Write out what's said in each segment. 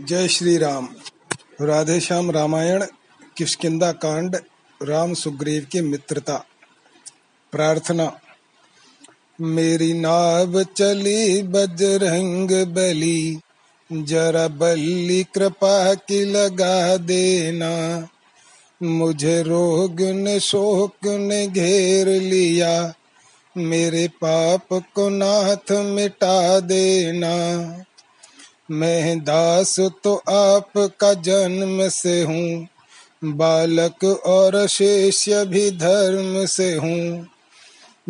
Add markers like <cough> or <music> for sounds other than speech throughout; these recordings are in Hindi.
जय श्री राम। राधे श्याम रामायण किष्किंदा कांड, राम सुग्रीव की मित्रता। प्रार्थना। मेरी नाव चली बजरंग बली, जरा बल्ली कृपा की लगा देना। मुझे रोग ने शोक ने घेर लिया, मेरे पाप को नाथ मिटा देना। मैं दास तो आपका जन्म से हूँ, बालक और शिष्य भी धर्म से हूँ।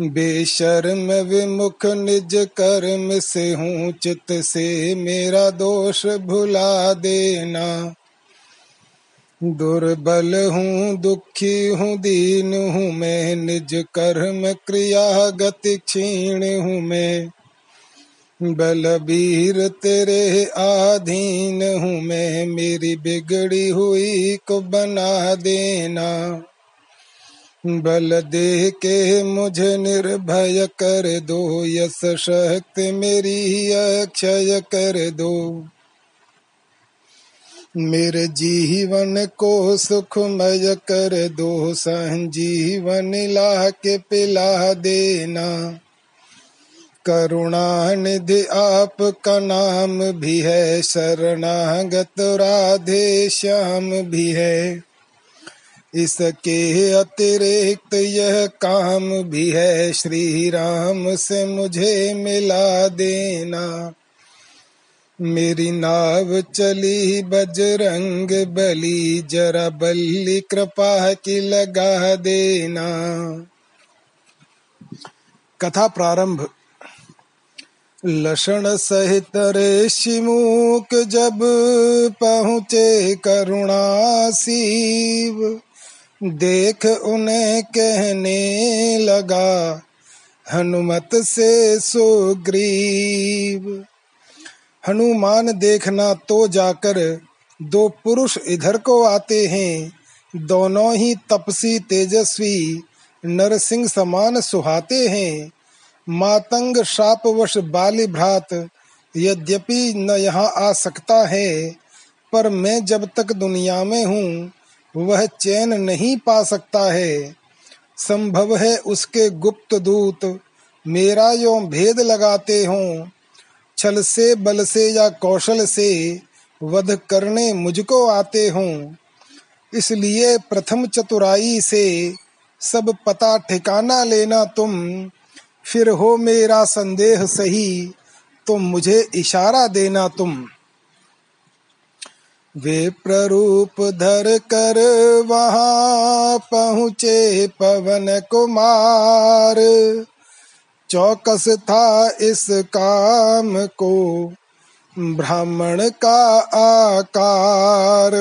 बेशर्म विमुख निज कर्म से हूँ चित से मेरा दोष भुला देना। दुर्बल हूँ, दुखी हूँ, दीन हूँ मैं, निज कर्म क्रिया गति क्षीण हूँ मैं। बलबीर, तेरे आधीन हूँ मैं। मेरी बिगड़ी हुई को बना देना। बल दे के मुझे निर्भय कर दो। यश शक्ति मेरी अक्षय कर दो। मेरे जीवन को सुखमय कर दो। संजीवन ला के पिला देना। करुणानिधि आपका नाम भी है, शरणागत राधे श्याम भी है। इसके अतिरिक्त यह काम भी है श्री राम से मुझे मिला देना। मेरी नाव चली बजरंग बली, जरा बल्ली कृपा की लगा देना। कथा प्रारंभ। लक्षण सहित रे मुख जब पहुँचे करुणा शिव देख उन्हें कहने लगा, हनुमत से सुग्रीव। हनुमान देखना तो जाकर दो पुरुष इधर को आते हैं। दोनों ही तपसी तेजस्वी, नरसिंह समान सुहाते हैं। मातंग शापवश बाली भ्रात यद्यपि न यहाँ आ सकता है, पर मैं जब तक दुनिया में हूँ, वह चैन नहीं पा सकता है। संभव है उसके गुप्त दूत मेरा यो भेद लगाते हों। छल से, बल से या कौशल से वध करने मुझको आते हों। इसलिए प्रथम चतुराई से सब पता ठिकाना लेना तुम फिर हो मेरा संदेह सही तो मुझे इशारा देना तुम। वे प्ररूप धर कर वहाँ पहुँचे पवन कुमार। चौकस था इस काम को, ब्राह्मण का आकार।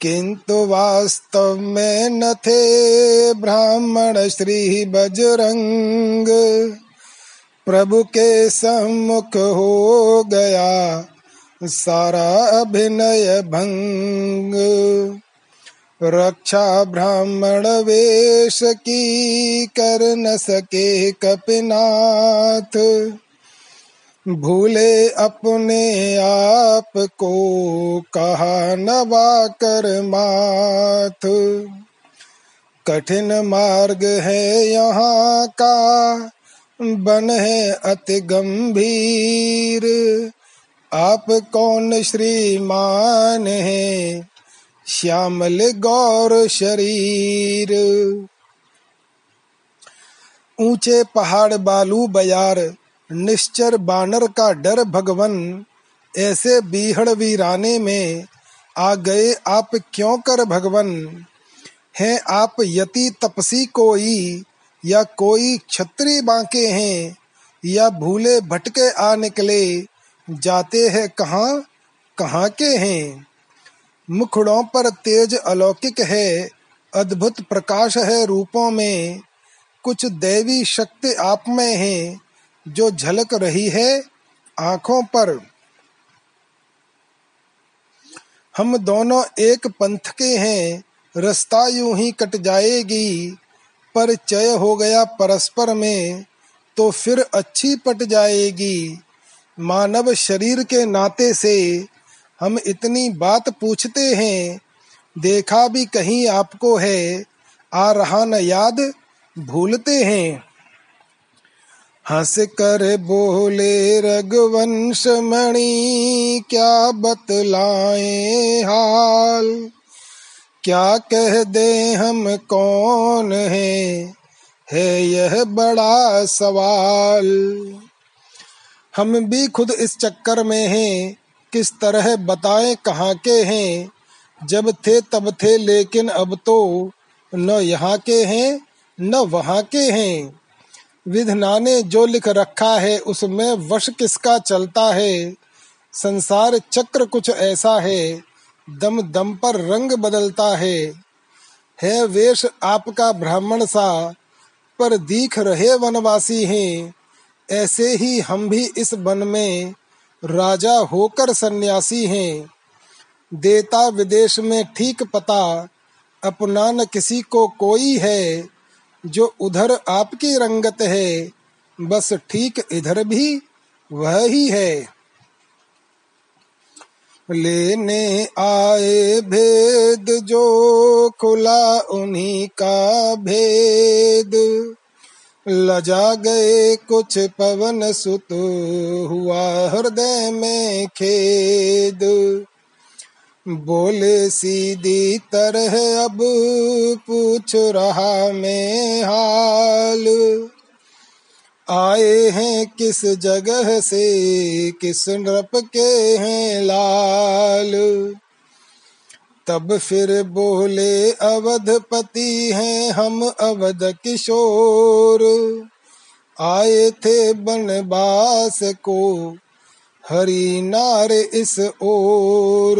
किंतु वास्तव में न थे ब्राह्मण श्री बजरंग। प्रभु के सम्मुख हो गया सारा अभिनय भंग। रक्षा ब्राह्मण वेश की कर न सके कपिनाथ। भूले अपने आप को, कहा नवा कर माथ। कठिन मार्ग है यहाँ का, बन है अति गंभीर। आप कौन श्रीमान है? श्यामल गौर शरीर। ऊँचे पहाड़ बालू बयार निश्चर बानर का डर भगवन, ऐसे बीहड़ वीराने में आ गए आप क्यों कर भगवन? हैं आप यति तपसी कोई, या कोई छत्री बांके हैं, या भूले भटके आ निकले, जाते हैं कहाँ कहाँ के हैं? मुखड़ों पर तेज अलौकिक है, अद्भुत प्रकाश है रूपों में, कुछ दैवी शक्ति आप में है जो झलक रही है आँखों पर। हम दोनों एक पंथ के हैं, रास्ता यूँ ही कट जाएगी, पर चय हो गया परस्पर में तो फिर अच्छी पट जाएगी। मानव शरीर के नाते से हम इतनी बात पूछते हैं, देखा भी कहीं आपको है, आ रहा न याद, भूलते हैं। हंस कर बोले, रघुवंश मणि, क्या बतलाए हाल? क्या कह दे हम कौन है? है यह बड़ा सवाल। हम भी खुद इस चक्कर में हैं, किस तरह बताएँ कहाँ के हैं? जब थे तब थे, लेकिन अब तो न यहाँ के हैं, न वहाँ के हैं। विधना ने जो लिख रखा है, उसमें वश किसका चलता है? संसार चक्र कुछ ऐसा है, दम दम पर रंग बदलता है। है वेश आपका ब्राह्मण सा, पर दीख रहे वनवासी हैं। ऐसे ही हम भी इस वन में राजा होकर सन्यासी हैं। देता विदेश में ठीक पता अपना न किसी को कोई है जो उधर आपकी रंगत है, बस ठीक इधर भी वह ही। है लेने आए भेद जो खुला उन्हीं का भेद। लजा गए कुछ पवन सुत हुआ हृदय में खेद। बोले सीधी तरह अब पूछ रहा मैं हाल। आए हैं किस जगह से, किस नृप के हैं लाल। तब फिर बोले अवधपति हैं हम अवध किशोर। आए थे बनवास को हरी नार इस ओर।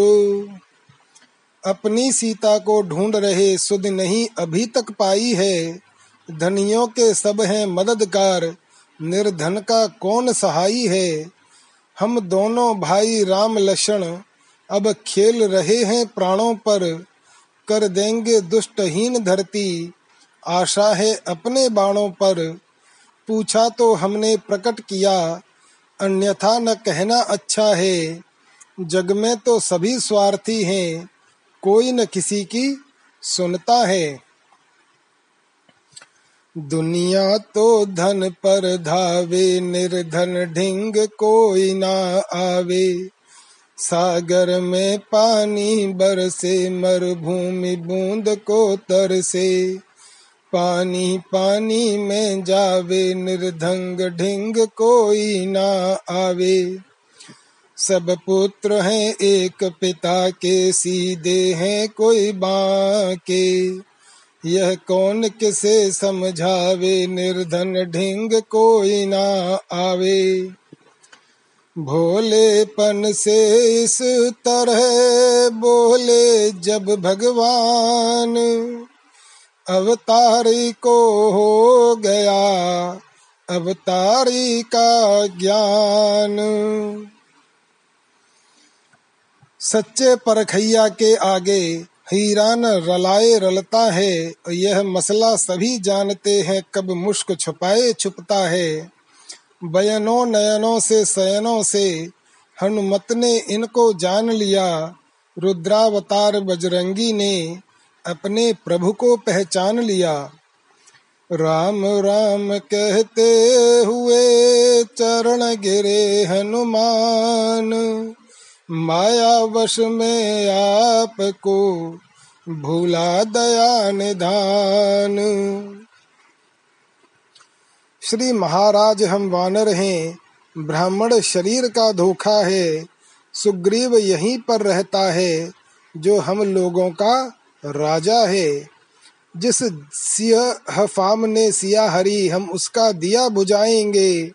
अपनी सीता को ढूंढ रहे सुध नहीं अभी तक पाई है। धनियों के सब हैं मददगार, निर्धन का कौन सहाई है? हम दोनों भाई राम लक्षण, अब खेल रहे हैं प्राणों पर। कर देंगे दुष्टहीन धरती, आशा है अपने बाणों पर। पूछा तो हमने प्रकट किया अन्यथा न कहना अच्छा है। जग में तो सभी स्वार्थी हैं, कोई न किसी की सुनता है। दुनिया तो धन पर धावे, निर्धन ढिंग कोई ना आवे। सागर में पानी बरसे, मरुभूमि बूंद को तरसे। पानी पानी में जावे, निर्धंग ढिंग कोई ना आवे। सब पुत्र हैं एक पिता के, सीधे हैं कोई बाके। यह कौन किसे समझावे, निर्धन ढिंग कोई ना आवे। भोलेपन से इस तरह बोले जब भगवान। अवतारी को हो गया, अवतारी का ज्ञान। सच्चे परखैया के आगे हीरान रलाए रलता है, यह मसला सभी जानते हैं, कब मुश्क छुपाए छुपता है। बयनों नयनों से सयनों से हनुमत ने इनको जान लिया, रुद्रावतार बजरंगी ने अपने प्रभु को पहचान लिया। राम राम कहते हुए चरण गिरे हनुमान। माया वश में आपको भूला दया निधान। श्री महाराज, हम वानर हैं। ब्राह्मण शरीर का धोखा है। सुग्रीव यहीं पर रहता है, जो हम लोगों का राजा है। जिस सिया फाम ने सिया हरी, हम उसका दिया बुझाएँगे।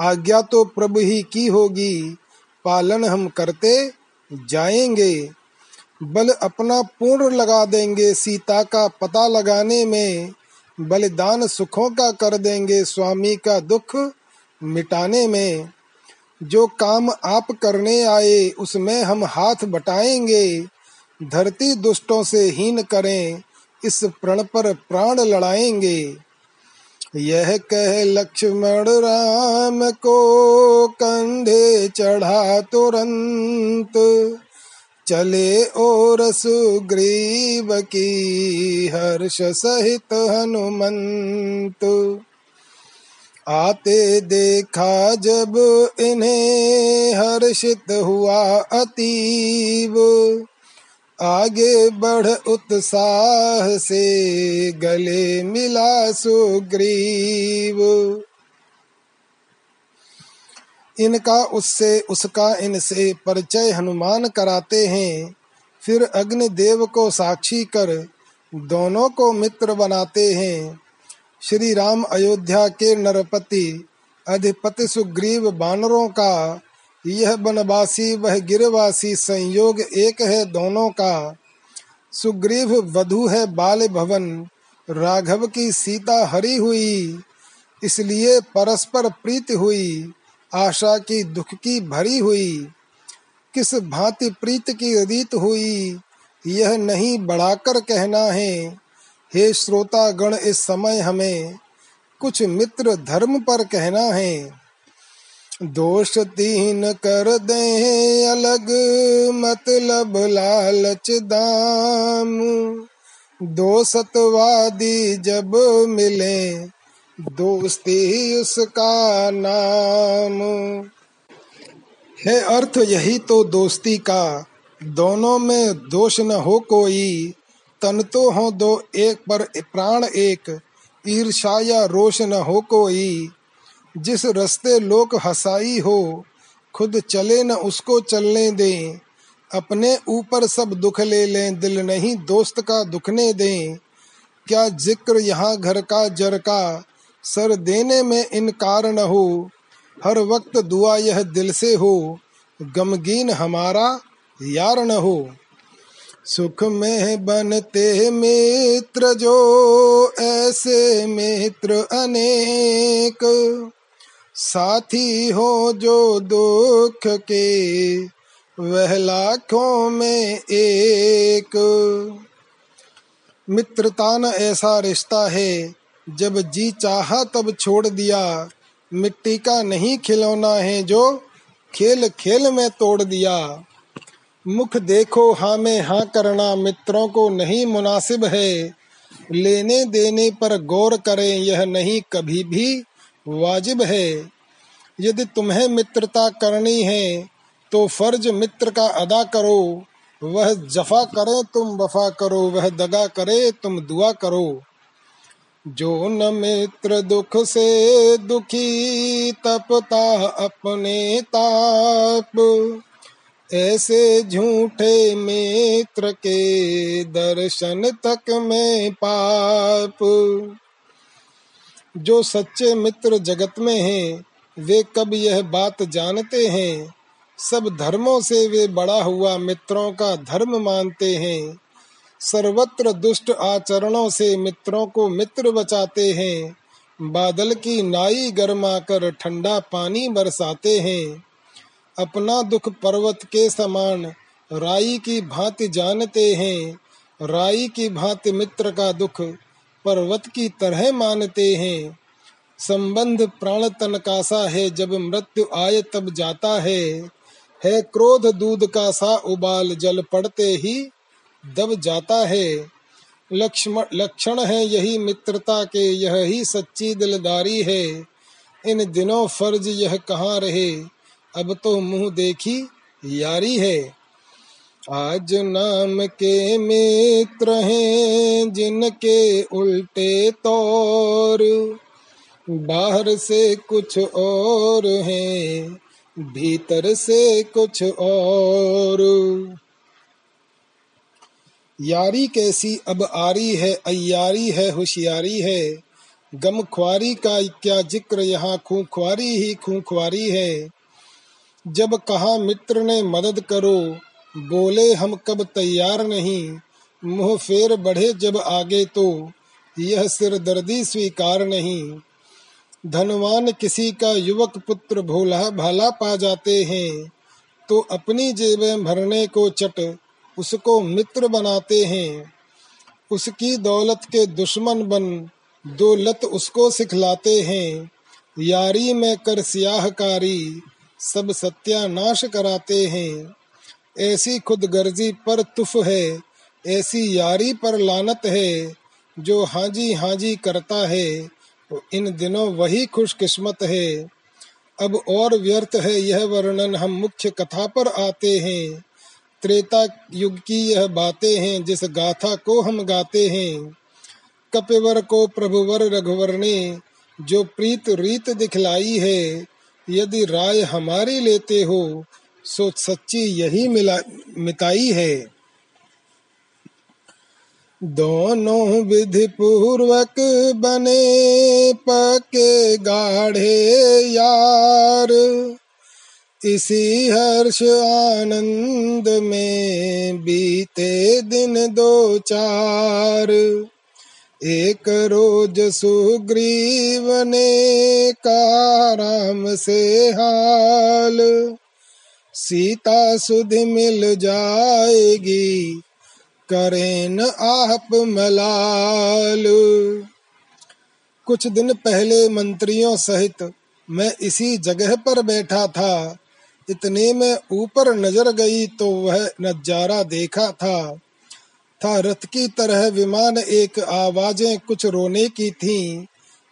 आज्ञा तो प्रभु ही की होगी, पालन हम करते जाएँगे। बल अपना पूर्ण लगा देंगे, सीता का पता लगाने में बलिदान सुखों का कर देंगे, स्वामी का दुख मिटाने में। जो काम आप करने आए, उसमें हम हाथ बटाएँगे। धरती दुष्टों से हीन करें, इस प्रण पर प्राण लड़ाएँगे। यह कह लक्ष्मण राम को, कंधे चढ़ा तुरंत, चले और सुग्रीव की हर्ष सहित हनुमंत। आते देखा जब इन्हें हर्षित हुआ अतीब आगे बढ़ उत्साह से गले मिला सुग्रीव। इनका उससे, उसका इनसे परिचय हनुमान कराते हैं। फिर अग्निदेव को साक्षी कर दोनों को मित्र बनाते हैं। श्री राम अयोध्या के नरपति, अधिपति सुग्रीव बानरों का यह बनवासी वह गिरवासी संयोग एक है दोनों का। सुग्रीव वधु है बाल भवन राघव की सीता हरी हुई, इसलिए परस्पर प्रीत हुई, आशा की दुख की भरी हुई। किस भांति प्रीत की रीत हुई, यह नहीं बढ़ाकर कहना है। हे श्रोता गण इस समय हमें कुछ मित्र धर्म पर कहना है। दोष तीन कर दे अलग मतलब लालच दाम दो सतवादी जब मिले, दोस्ती उसका नाम। है अर्थ यही तो दोस्ती का, दोनों में दोष न हो कोई। तन तो हो दो एक पर प्राण एक ईर्षा या रोष न हो कोई। जिस रस्ते लोग हसाई हो, खुद चले न उसको चलने दें। अपने ऊपर सब दुख ले लें, दिल नहीं दोस्त का दुखने दें। क्या ज़िक्र यहाँ घर का जर का? सर देने में इनकार न हो। हर वक्त दुआ यह दिल से हो, गमगीन हमारा यार न हो। सुख में बनते मित्र, जो ऐसे मित्र अनेक। साथी हो जो दुख के, वह लाखों में एक। मित्रता न ऐसा रिश्ता है, जब जी चाहा तब छोड़ दिया। मिट्टी का नहीं खिलौना है जो, खेल खेल में तोड़ दिया। मुख देखो हाँ में हाँ करना, मित्रों को नहीं मुनासिब है। लेने देने पर गौर करें, यह नहीं कभी भी वाजिब है। यदि तुम्हें मित्रता करनी है तो फ़र्ज़ मित्र का अदा करो। वह जफा करे, तुम वफा करो। वह दगा करे, तुम दुआ करो। जो न मित्र दुख से दुखी, तपता अपने ताप। ऐसे झूठे मित्र के दर्शन तक में पाप। जो सच्चे मित्र जगत में हैं, वे कब यह बात जानते हैं? सब धर्मों से वे बड़ा हुआ मित्रों का धर्म मानते हैं। सर्वत्र दुष्ट आचरणों से मित्रों को मित्र बचाते हैं। बादल की नाई गर्मा कर ठंडा पानी बरसाते हैं। अपना दुख पर्वत के समान राई की भांति जानते हैं। राई की भांति मित्र का दुख पर्वत की तरह मानते हैं। संबंध प्राण तन का सा है, जब मृत्यु आए तब जाता है। है क्रोध दूध का सा उबाल जल पड़ते ही दब जाता है। लक्ष्मण लक्षण है यही मित्रता के, यह ही सच्ची दिलदारी है। इन दिनों फ़र्ज़ यह कहाँ रहे? अब तो मुँह देखी यारी है। आज नाम के मित्र हैं जिनके उल्टे तौर। बाहर से कुछ और हैं, भीतर से कुछ और। यारी कैसी अब आरी है अयारी है, होशियारी है। गम ख्वारी का क्या ज़िक्र, यहाँ खूंख्वारी ही खूंख्वारी है। जब कहा मित्र ने मदद करो बोले, हम कब तैयार नहीं? मुँह फेर बढ़े जब आगे तो। यह सिर दर्दी स्वीकार नहीं। धनवान किसी का युवक पुत्र भोला, भाला पा जाते हैं। तो अपनी जेबें भरने को चट, उसको मित्र बनाते हैं। उसकी दौलत के दुश्मन बन, दो लत उसको सिखलाते हैं। यारी में कर सियाहकारी, सब सत्यानाश कराते हैं। ऐसी खुद गर्जी पर तुफ है, ऐसी यारी पर लानत है, जो हाजी हाजी करता है, इन दिनों वही खुशकिस्मत है। अब और व्यर्थ है यह वर्णन, हम मुख्य कथा पर आते हैं। त्रेता युग की यह बातें हैं, जिस गाथा को हम गाते हैं। कपिवर को प्रभुवर रघुवर ने जो प्रीत रीत दिखलाई है, यदि राय हमारी लेते हो सो सच्ची यही मिला, मिताई है। दोनों विधि पूर्वक बने, पके गाढ़े यार। इसी हर्ष आनंद में बीते दिन दो चार। एक रोज सुग्रीव ने काराम से हाल। सीता सुध मिल जाएगी करें आप मलाल। कुछ दिन पहले मंत्रियों सहित मैं इसी जगह पर बैठा था। इतने में ऊपर नज़र गई तो वह नज़ारा देखा था। था रथ की तरह विमान, एक आवाज़ें कुछ रोने की थीं।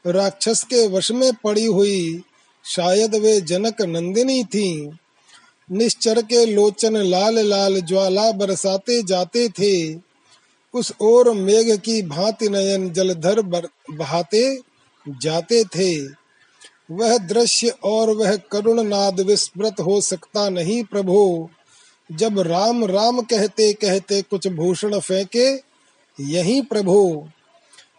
राक्षस के वश में पड़ी हुई, शायद वे जनक नंदिनी थीं। निश्चर के लोचन लाल लाल ज्वाला बरसाते जाते थे। उस ओर मेघ की भांति नयन जलधर बहाते जाते थे। वह दृश्य और वह करुण नाद विस्मृत हो सकता नहीं प्रभु। जब राम राम कहते कहते कुछ भूषण फेंके, यही प्रभु।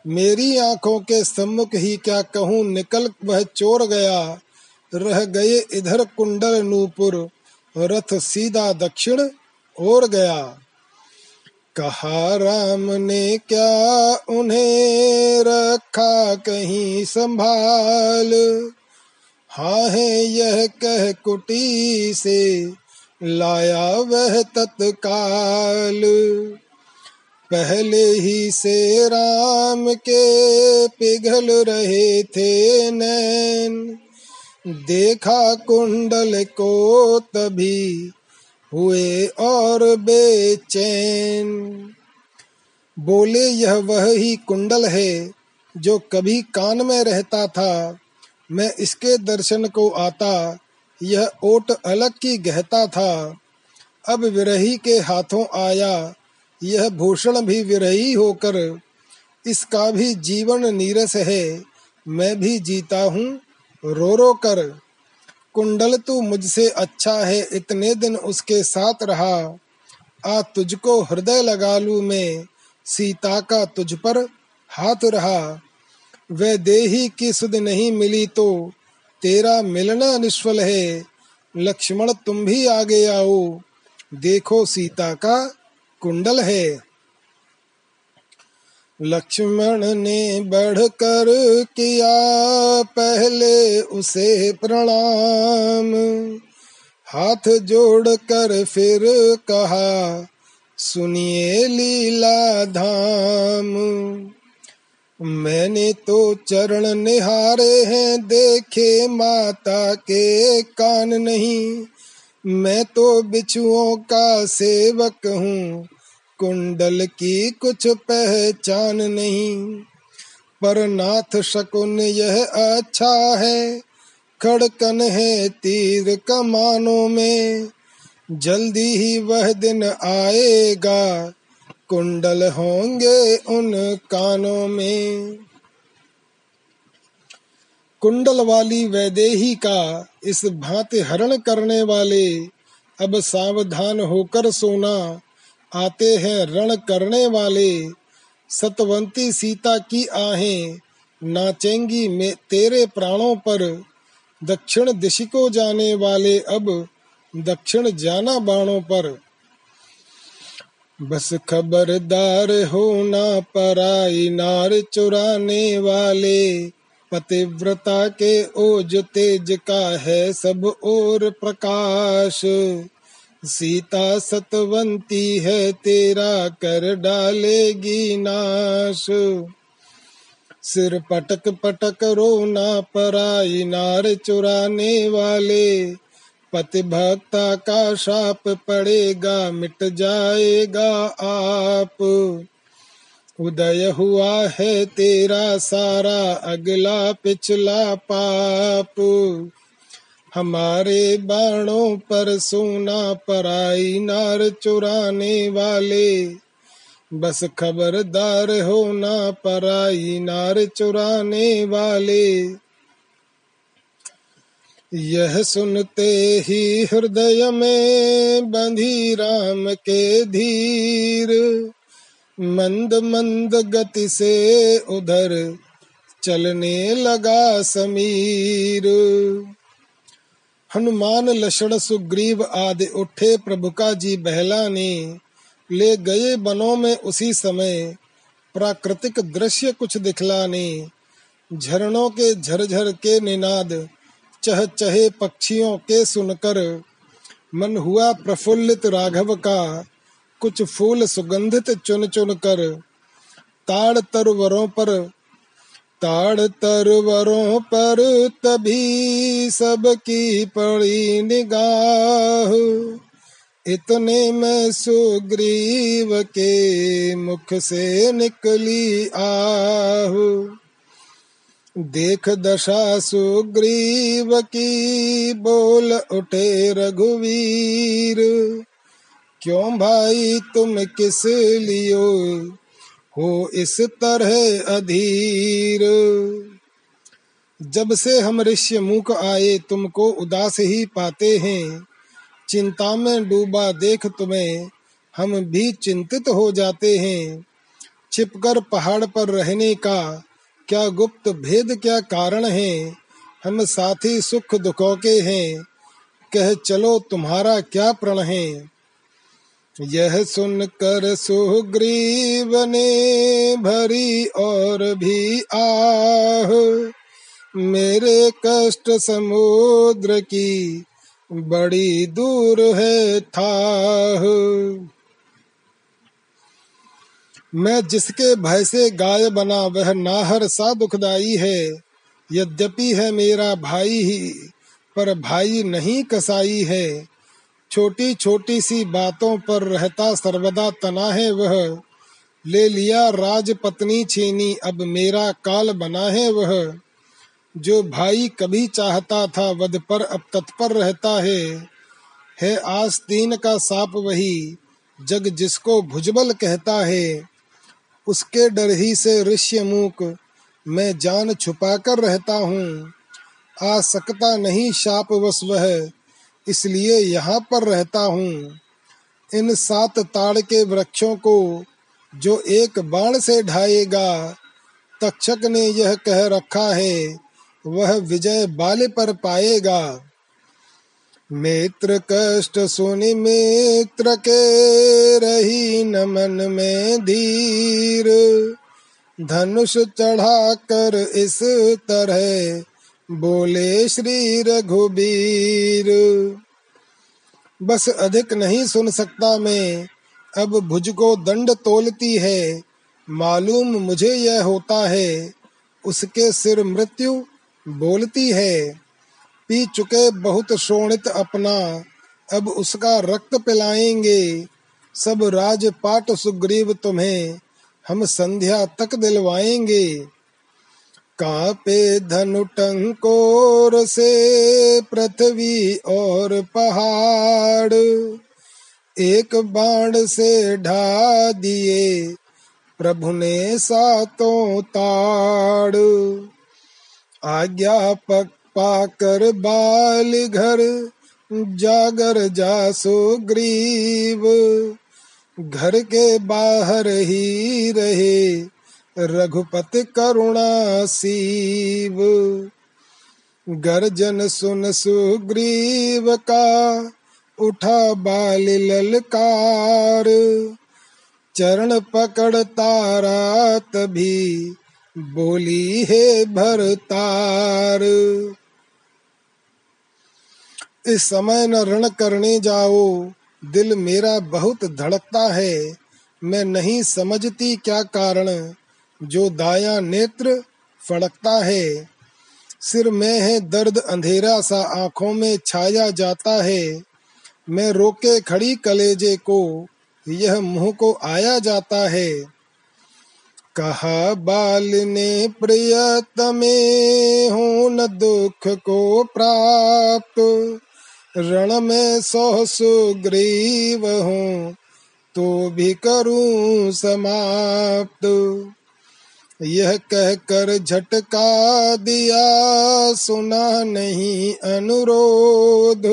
मेरी आँखों के सम्मुख ही क्या कहूँ, निकल वह चोर गया। रह गए इधर कुंडल नूपुर। रथ सीधा दक्षिण और गया। कहा, राम ने क्या उन्हें रखा कहीं संभाल? हाँ है यह कह कुटी से, लाया वह तत्काल। पहले ही से राम के पिघल रहे थे नैन देखा कुंडल को तभी हुए और बेचैन। बोले, यह वह ही कुंडल है जो कभी कान में रहता था। मैं इसके दर्शन को आता, यह ओट अलग की गहता था। अब विरही के हाथों आया, यह भूषण भी विरही होकर, इसका भी जीवन नीरस है, मैं भी जीता हूँ रो रो कर, कुंडल तू मुझसे अच्छा है, इतने दिन उसके साथ रहा। आ तुझको हृदय लगा लू मैं, सीता का तुझ पर हाथ रहा। वह देही की सुध नहीं मिली तो तेरा मिलना निष्फल है। लक्ष्मण तुम भी आगे आओ, देखो सीता का कुंडल है। लक्ष्मण ने बढ़कर किया पहले उसे प्रणाम। हाथ जोड़कर फिर कहा, सुनिए लीला धाम। मैंने तो चरण निहारे हैं, देखे माता के कान नहीं। मैं तो बिछुओं का सेवक हूँ कुंडल की कुछ पहचान नहीं। पर नाथ शकुन यह अच्छा है। खड़कन है तीर कमानों में। जल्दी ही वह दिन आएगा। कुंडल होंगे उन कानों में। कुंडल वाली वैदेही का इस भांति हरण करने वाले, अब सावधान होकर सोना आते हैं रण करने वाले। सतवंती सीता की आहें, नाचेंगी में तेरे प्राणों पर। दक्षिण दिश को जाने वाले अब, दक्षिण जाना बाणों पर। बस खबरदार हो होना पराई नार चुराने वाले। पतिव्रता के ओज तेज का है सब और प्रकाश। सीता सतवंती है, तेरा कर डालेगी नाश। सिर पटक पटक रोना, पराई नार चुराने वाले। पति भक्ता का शाप पड़ेगा, मिट जाएगा आप। उदय हुआ है तेरा सारा, अगला पिछला पाप। हमारे बाणों पर सोना पराई नार चुराने वाले। बस खबरदार होना पराई नार चुराने वाले। यह सुनते ही हृदय में बंधी राम के धीर। मंद मंद गति से उधर चलने लगा समीर। हनुमान लक्षण सुग्रीव आदि उठे प्रभु का जी बहलाने, ले गए बनों में उसी समय प्राकृतिक दृश्य कुछ दिखलाने। झरनों के झरझर के निनाद चह चहे पक्षियों के सुनकर मन हुआ प्रफुल्लित राघव का। कुछ फूल सुगंधित चुन चुन कर, ताड़ तरवरों पर ताड़ तरवरों पर तभी सबकी पड़ी निगाह। इतने में सुग्रीव के मुख से निकली आह। देख दशा सुग्रीव की, बोल उठे रघुवीर। क्यों भाई तुम किस लियो हो इस तरह अधीर। जब से हम ऋष्य मुख आए, तुमको उदास ही पाते हैं। चिंता में डूबा देख तुम्हें, हम भी चिंतित हो जाते हैं। छिपकर पहाड़ पर रहने का क्या गुप्त भेद, क्या कारण है? हम साथी सुख दुखों के हैं। कह, चलो, तुम्हारा क्या प्रण है? यह सुनकर सुग्रीव ने भरी और भी आह। मेरे कष्ट समुद्र की बड़ी दूर है था मैं जिसके भय से गाय बना वह नाहर सा दुखदाई है, यद्यपि है मेरा भाई ही, पर भाई नहीं कसाई है। छोटी छोटी सी बातों पर रहता सर्वदा तना है वह। ले लिया राज पत्नी छीनी, अब मेरा काल बना है वह। जो भाई कभी चाहता था वध पर, अब तत्पर रहता है। है आस्तीन का साप वही, जग जिसको भुजबल कहता है। उसके डर ही से ऋष्य मूक, मैं जान छुपा कर रहता हूँ। आ सकता नहीं शाप वस वह इसलिए यहाँ पर रहता हूँ। इन सात ताड़ के वृक्षों को जो एक बाण से ढाएगा, तक्षक ने यह कह रखा है, वह विजय बाले पर पाएगा। मित्र कष्ट सुनि मित्र के रही न मन में धीर, धनुष चढ़ा कर इस तरह बोले श्री रघुबीर। बस अधिक नहीं सुन सकता मैं। अब भुज को दंड तोलती है। मालूम मुझे यह होता है। उसके सिर मृत्यु बोलती है। पी चुके बहुत शोणित अपना। अब उसका रक्त पिलाएँगे। सब राजपाट सुग्रीव तुम्हें। हम संध्या तक दिलवाएँगे। कापे धनु टंकोर से पृथ्वी और पहाड़। एक बाण से ढा दिए प्रभु ने सातों ताड़। आज्ञा पक पाकर बाल घर जागर जासो ग्रीव। घर के बाहर ही रहे रघुपति करुणा सीव, गर्जन सुन सुग्रीव का, उठा बाल ललकार। चरण पकड़ तारा तभी बोली है भरतार। इस समय न रण करने जाओ, दिल मेरा बहुत धड़कता है, मैं नहीं समझती क्या कारण। जो दाया नेत्र फड़कता है। सिर में है दर्द, अंधेरा सा आँखों में छाया जाता है। मैं रोके खड़ी कलेजे को, यह मुँह को आया जाता है। कहा, बाल ने प्रियतमे हूँ, न दुख को प्राप्त। रण में सौ सुग्रीव हूँ तो भी करूँ समाप्त। यह कहकर झटका दिया, सुना नहीं अनुरोध।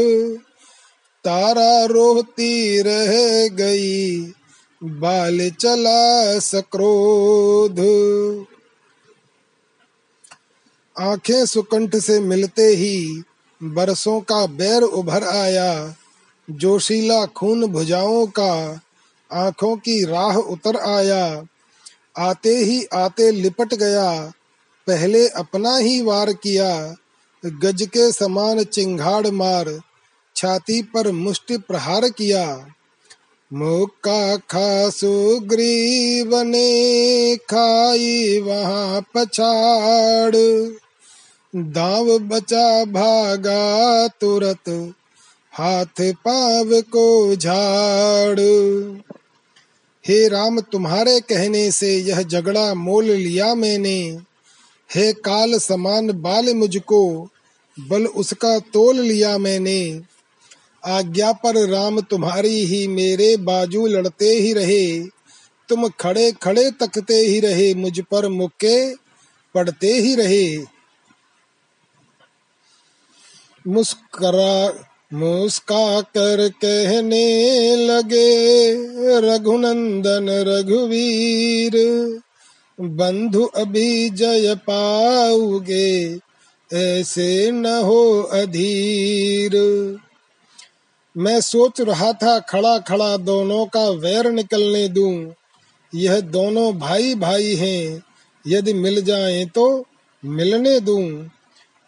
तारा रोती रह गई, बाल चला सक्रोध। आँखें सुकंठ से मिलते ही बरसों का बैर उभर आया, जोशीला खून भुजाओं का आँखों की राह उतर आया। आते ही आते लिपट गया, पहले अपना ही वार किया, गज के समान चिंगाड़ मार, छाती पर मुष्टि प्रहार किया। मुक्का खासु ग्रीव ने खाई वहाँ पछाड़। दाव बचा भागा तुरत, हाथ पाव को झाड़। हे राम, तुम्हारे कहने से यह झगड़ा मोल लिया मैंने। हे काल समान, बाल मुझको, बल उसका तोल लिया मैंने। आज्ञा पर राम, तुम्हारी ही मेरे बाजू लड़ते ही रहे। तुम खड़े खड़े तकते ही रहे, मुझ पर मुक्के पड़ते ही रहे। मुस्करा मुस्का कर कहने लगे, रघुनंदन रघुवीर। बंधु अभी जय पाओगे, ऐसे न हो अधीर। मैं सोच रहा था खड़ा खड़ा दोनों का वैर निकलने दूँ। यह दोनों भाई भाई हैं, यदि मिल जाएँ तो मिलने दूँ।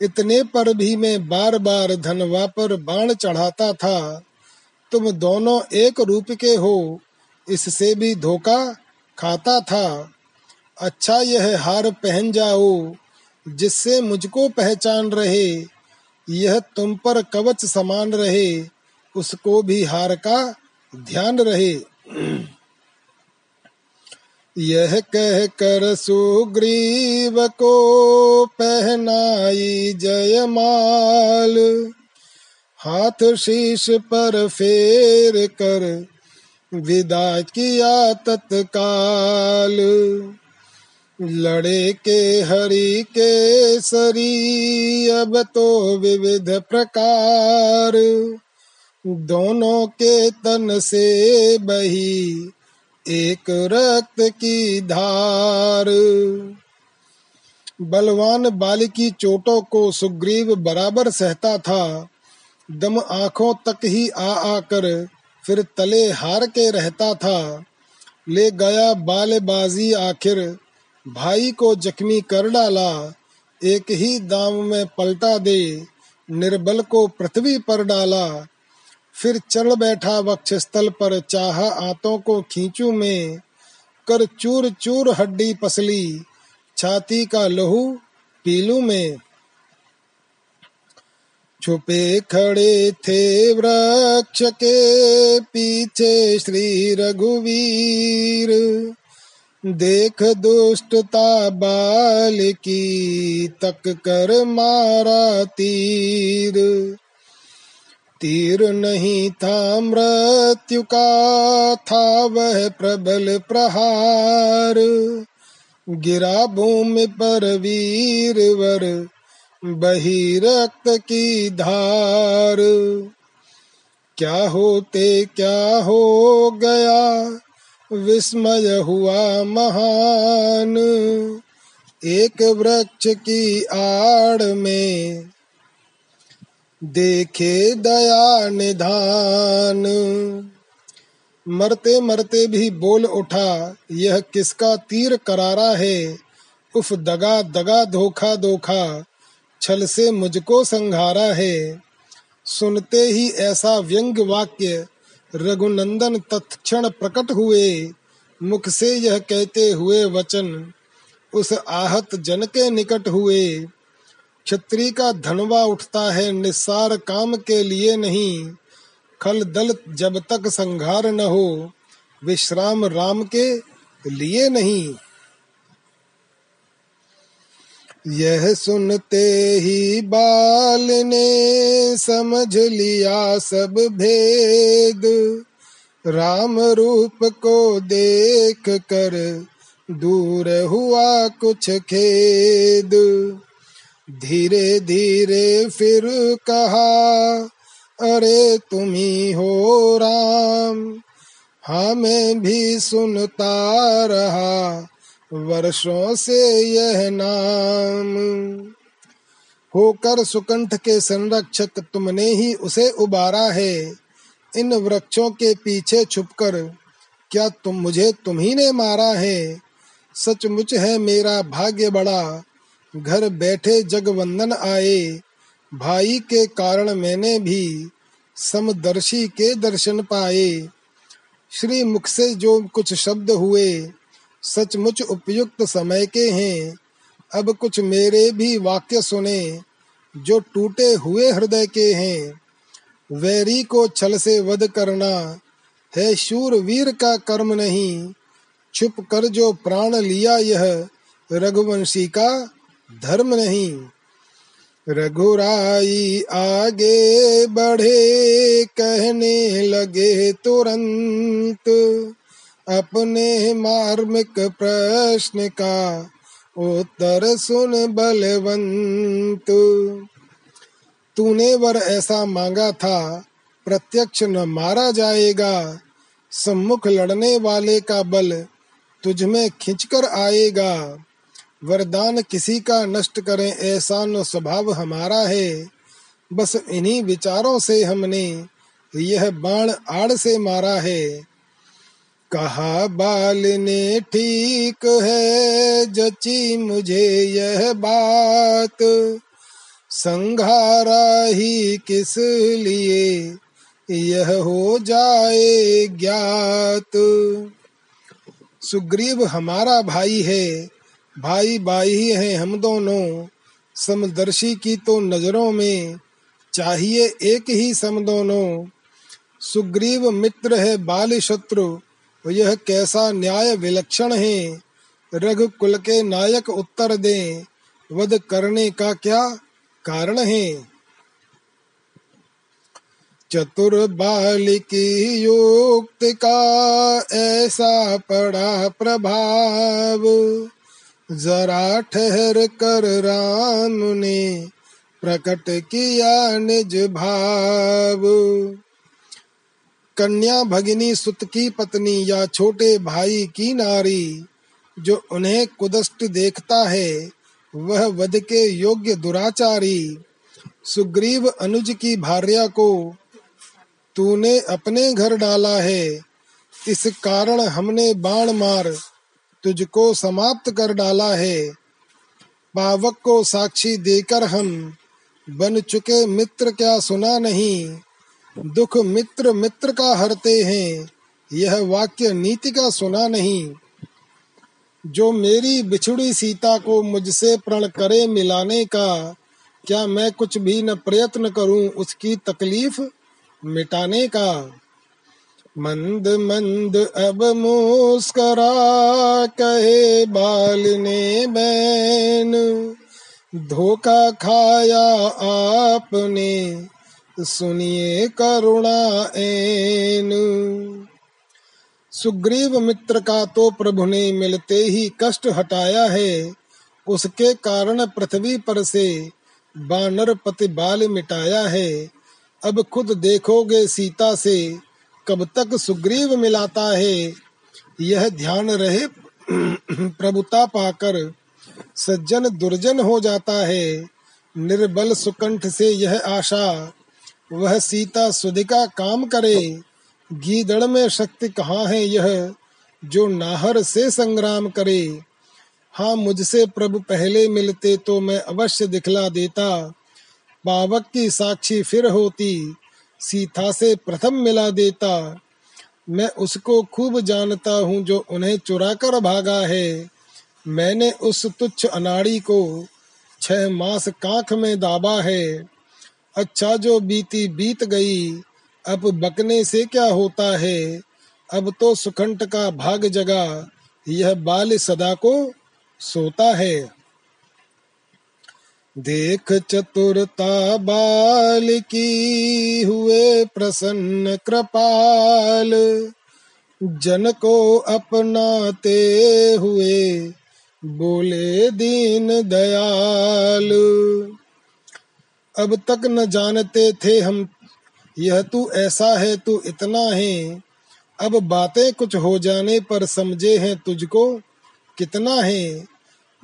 इतने पर भी मैं बार बार धनवा पर बाण चढ़ाता था। तुम दोनों एक रूप के हो, इससे भी धोखा खाता था। अच्छा यह हार पहन जाओ, जिससे मुझको पहचान रहे। यह तुम पर कवच समान रहे, उसको भी हार का ध्यान रहे। यह कह कर सुग्रीव को पहनाई जयमाल हाथ शीश पर फेर कर विदा किया तत्काल। लड़े के हरि के सरी अब तो विविध प्रकार। दोनों के तन से बही एक रक्त की धार। बलवान बाल की चोटों को सुग्रीव बराबर सहता था। दम आँखों तक ही आ आकर फिर तले हार के रहता था। ले गया बालेबाजी आखिर, भाई को जख्मी कर डाला। एक ही दाम में पलटा दे, निर्बल को पृथ्वी पर डाला। फिर चढ़ बैठा वक्षस्थल पर चाह आतों को खींचू में, कर चूर चूर हड्डी पसली, छाती का लहू पीलू में। छुपे खड़े थे वृक्ष के पीछे श्री रघुवीर। देख दुष्टता बाल की तक कर मारा तीर। तीर नहीं था मृत्यु का, था वह प्रबल प्रहार। गिरा भूमि पर वीर वर बही रक्त की धार। क्या होते, क्या हो गया, विस्मय हुआ महान। एक वृक्ष की आड़ में देखे दया निधान। मरते मरते भी बोल उठा, यह किसका तीर करारा है? उफ, दगा दगा धोखा धोखा, छल से मुझको संघारा है। सुनते ही ऐसा व्यंग वाक्य रघुनंदन तत्क्षण प्रकट हुए। मुख से यह कहते हुए वचन उस आहत जन के निकट हुए। क्षत्रिय का धनवा उठता है, निस्सार काम के लिए नहीं। खल दल जब तक संघार न हो, विश्राम राम के लिए नहीं। यह सुनते ही बाल ने समझ लिया सब भेद। राम रूप को देख कर दूर हुआ कुछ खेद। धीरे धीरे फिर कहा, अरे तुम ही हो राम हाँ मैं भी सुनता रहा, वर्षों से यह नाम। होकर सुकंठ के संरक्षक तुमने ही उसे उबारा है, इन वृक्षों के पीछे छुपकर, क्या तुम मुझे तुम ही ने मारा है? सचमुच है मेरा भाग्य बड़ा घर बैठे जगवंदन आए। भाई के कारण मैंने भी समदर्शी के दर्शन पाए। श्री मुख से जो कुछ शब्द हुए, सचमुच उपयुक्त समय के हैं। अब कुछ मेरे भी वाक्य सुने, जो टूटे हुए हृदय के हैं। वैरी को छल से वध करना है, शूर वीर का कर्म नहीं। छुप कर जो प्राण लिया यह, रघुवंशी का धर्म नहीं। रघुराई आगे बढ़े, कहने लगे तुरंत, अपने मार्मिक प्रश्न का उत्तर सुन बलवंत। तूने वर ऐसा मांगा था, प्रत्यक्ष न मारा जाएगा, सम्मुख लड़ने वाले का बल तुझ में खिंचकर आएगा। वरदान किसी का नष्ट करें ऐसा न स्वभाव हमारा है। बस इन्हीं विचारों से हमने यह बाण आड़ से मारा है। कहा, बाल ने ठीक है, जची मुझे यह बात। संघारा ही किस लिए यह हो जाए ज्ञात। सुग्रीव हमारा भाई है भाई भाई ही हैं हम दोनों। समदर्शी की तो नज़रों में चाहिए एक ही सम दोनों। सुग्रीव मित्र है बाल शत्रु, यह कैसा न्याय विलक्षण है? रघुकुल के नायक उत्तर दे, वध करने का क्या कारण है? चतुर बाल की युक्त का ऐसा पड़ा प्रभाव। जरा ठहर कर राम ने प्रकट किया निज भाव। कन्या भगिनी सुत की पत्नी या छोटे भाई की नारी, जो उन्हें कुदस्ट देखता है, वह वध के योग्य दुराचारी, सुग्रीव अनुज की भार्या को तूने अपने घर डाला है, इस कारण हमने बाण मार तुझको समाप्त कर डाला है। पावक को साक्षी देकर हम बन चुके मित्र क्या सुना नहीं। दुख मित्र मित्र का हरते हैं, यह वाक्य नीति का सुना नहीं। जो मेरी बिछुड़ी सीता को मुझसे प्रण करे मिलाने का, क्या मैं कुछ भी न प्रयत्न करूँ उसकी तकलीफ़ मिटाने का? मंद मंद अब मुस्करा, कहे बाल ने बैन। धोखा खाया आपने, सुनिए करुणा एन सुग्रीव मित्र का तो प्रभु ने मिलते ही कष्ट हटाया है। उसके कारण पृथ्वी पर से बानर पति बाल मिटाया है। अब खुद देखोगे सीता से कब तक सुग्रीव मिलाता है? यह ध्यान रहे <clears throat> प्रभुता पाकर, सज्जन दुर्जन हो जाता है। निर्बल सुकंठ से यह आशा, वह सीता सुधिका काम करे। गीदड़ में शक्ति कहाँ है यह, जो नाहर से संग्राम करे? हाँ मुझसे प्रभु पहले मिलते तो मैं अवश्य दिखला देता। पावक की साक्षी फिर होती सीता से प्रथम मिला देता। मैं उसको खूब जानता हूँ जो उन्हें चुरा कर भागा है। मैंने उस तुच्छ अनाड़ी को छह मास कांख में दाबा है। अच्छा जो बीती बीत गई, अब बकने से क्या होता है? अब तो सुखंट का भाग जगा, यह बाल सदा को सोता है। देख चतुरता बाल की हुए प्रसन्न कृपाल जन को अपनाते हुए बोले दीन दयाल। अब तक न जानते थे हम, यह तू ऐसा है, तू इतना है। अब बातें कुछ हो जाने पर समझे हैं तुझको, कितना है।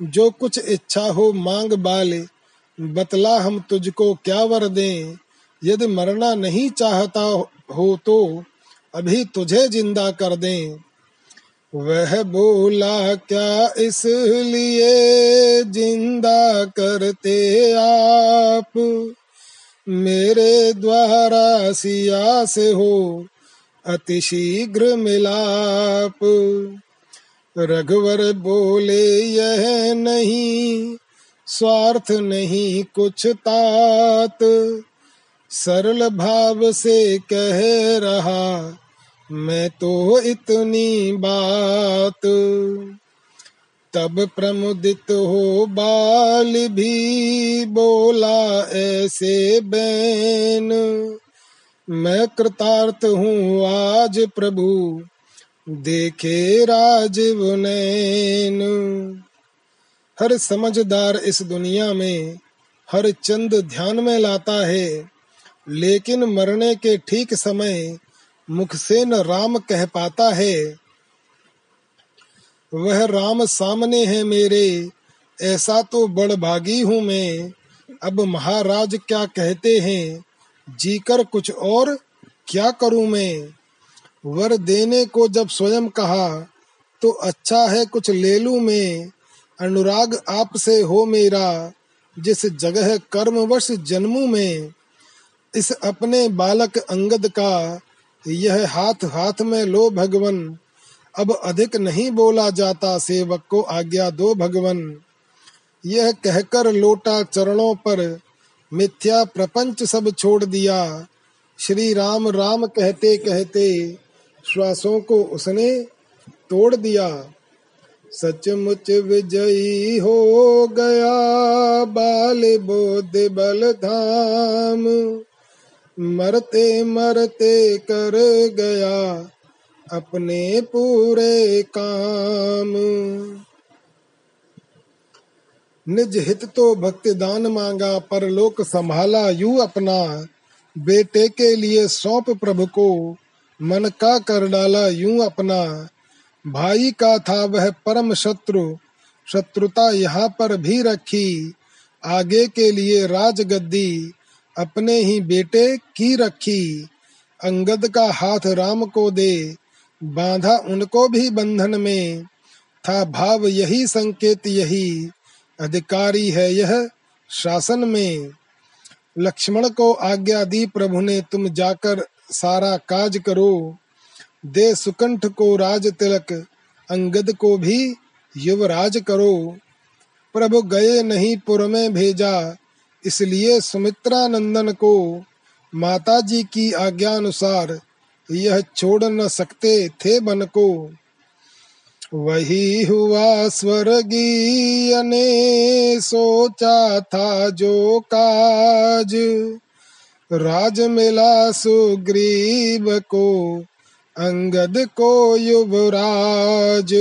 जो कुछ इच्छा हो मांग बाले बतला हम तुझको क्या वर दें? यदि मरना नहीं चाहता हो तो अभी तुझे ज़िंदा कर दें। वह बोला, क्या इसलिए ज़िंदा करते आप? मेरे द्वारा सिया से हो अति शीघ्र मिलाप। रघुवर बोले, यह नहीं स्वार्थ नहीं कुछ तात। सरल भाव से कह रहा, मैं तो इतनी बात। तब प्रमुदित हो बाल भी बोला, ऐसे बैन, मैं कृतार्थ हूँ आज प्रभु, देखे राजीव नैन। हर समझदार इस दुनिया में, हर चंद ध्यान में लाता है। लेकिन मरने के ठीक समय मुख से न राम कह पाता है। वह राम सामने है मेरे, ऐसा तो बड़ भागी हूँ मैं। अब महाराज क्या कहते हैं? जीकर कुछ और क्या करूँ मैं? वर देने को जब स्वयं कहा तो अच्छा है कुछ ले लू मैं। अनुराग आपसे हो मेरा, जिस जगह कर्मवश जन्मू में, इस अपने बालक अंगद का, यह हाथ हाथ में लो भगवन। अब अधिक नहीं बोला जाता सेवक को आज्ञा दो भगवन। यह कहकर लोटा चरणों पर मिथ्या प्रपंच सब छोड़ दिया। श्री राम राम कहते कहते श्वासों को उसने तोड़ दिया। सचमुच विजयी हो गया बाल बोध बल धाम। मरते मरते कर गया अपने पूरे काम। निज हित तो भक्ति दान मांगा पर लोक संभाला यू अपना। बेटे के लिए सौंप प्रभु को, मन का कर डाला यूँ अपना। भाई का था वह परम शत्रु। शत्रुता यहाँ पर भी रखी। आगे के लिए राज गद्दी अपने ही बेटे की रखी। अंगद का हाथ राम को दे, बांधा उनको भी बंधन में। था भाव यही, संकेत यही, अधिकारी है यह शासन में। लक्ष्मण को आज्ञा दी, प्रभु ने, तुम जाकर सारा काज करो। दे सुकंठ को राज तिलक, अंगद को भी युवराज करो। प्रभु गए नहीं पुर में भेजा, इसलिए सुमित्रा नंदन को माता जी की आज्ञा अनुसार यह छोड़ न सकते थे बन को। वही हुआ स्वर्गीय ने सोचा था जो काज, राज मिला सुग्रीव को। अंगद को युवराज।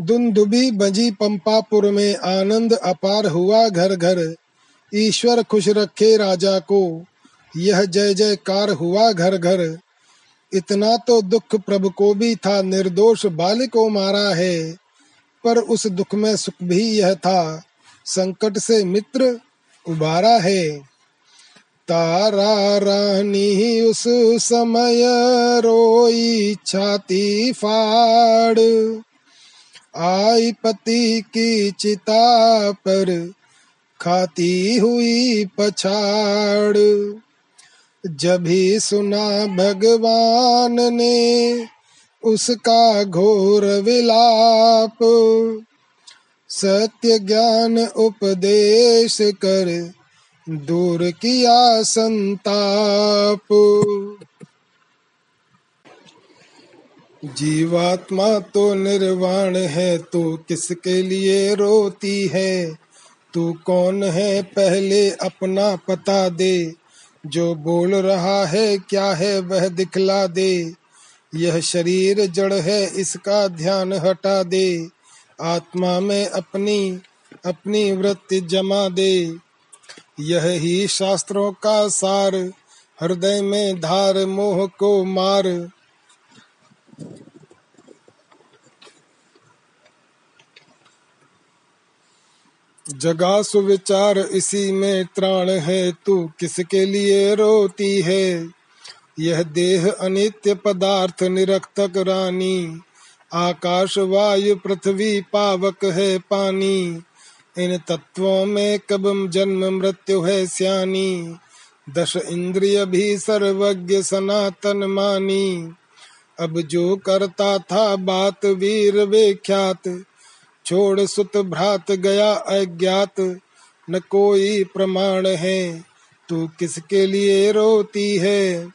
दुंदुबी बजी पंपापुर में आनंद अपार हुआ घर घर। ईश्वर खुश रखे राजा को, यह जय जयकार हुआ घर घर। इतना तो दुख प्रभु को भी था, निर्दोष बाल को मारा है। पर उस दुख में सुख भी यह था, संकट से मित्र उबारा है। तारा रानी उस समय रोई छाती फाड़। आई पति की चिता पर खाती हुई पछाड़। जब ही सुना भगवान ने उसका घोर विलाप, सत्य ज्ञान उपदेश कर दूर किया संताप। जीवात्मा तो निर्वाण है, तू किसके लिए रोती है? तू कौन है, पहले अपना पता दे। जो बोल रहा है, क्या है, वह दिखला दे। यह शरीर जड़ है, इसका ध्यान हटा दे। आत्मा में अपनी अपनी वृत्ति जमा दे। यह ही शास्त्रों का सार, हृदय में धार, मोह को मार। जगा सुविचार इसी में त्राण है, तू किसके लिए रोती है? यह देह अनित्य पदार्थ निरक्तक रानी। आकाश वायु पृथ्वी पावक है पानी। इन तत्वों में कब जन्म मृत्यु है सियानी? दश इंद्रिय भी सर्वज्ञ सनातन मानी। अब जो करता था बात वीर विख्यात, छोड़ सुत भ्रात गया अज्ञात। न कोई प्रमाण है, तू किसके लिए रोती है?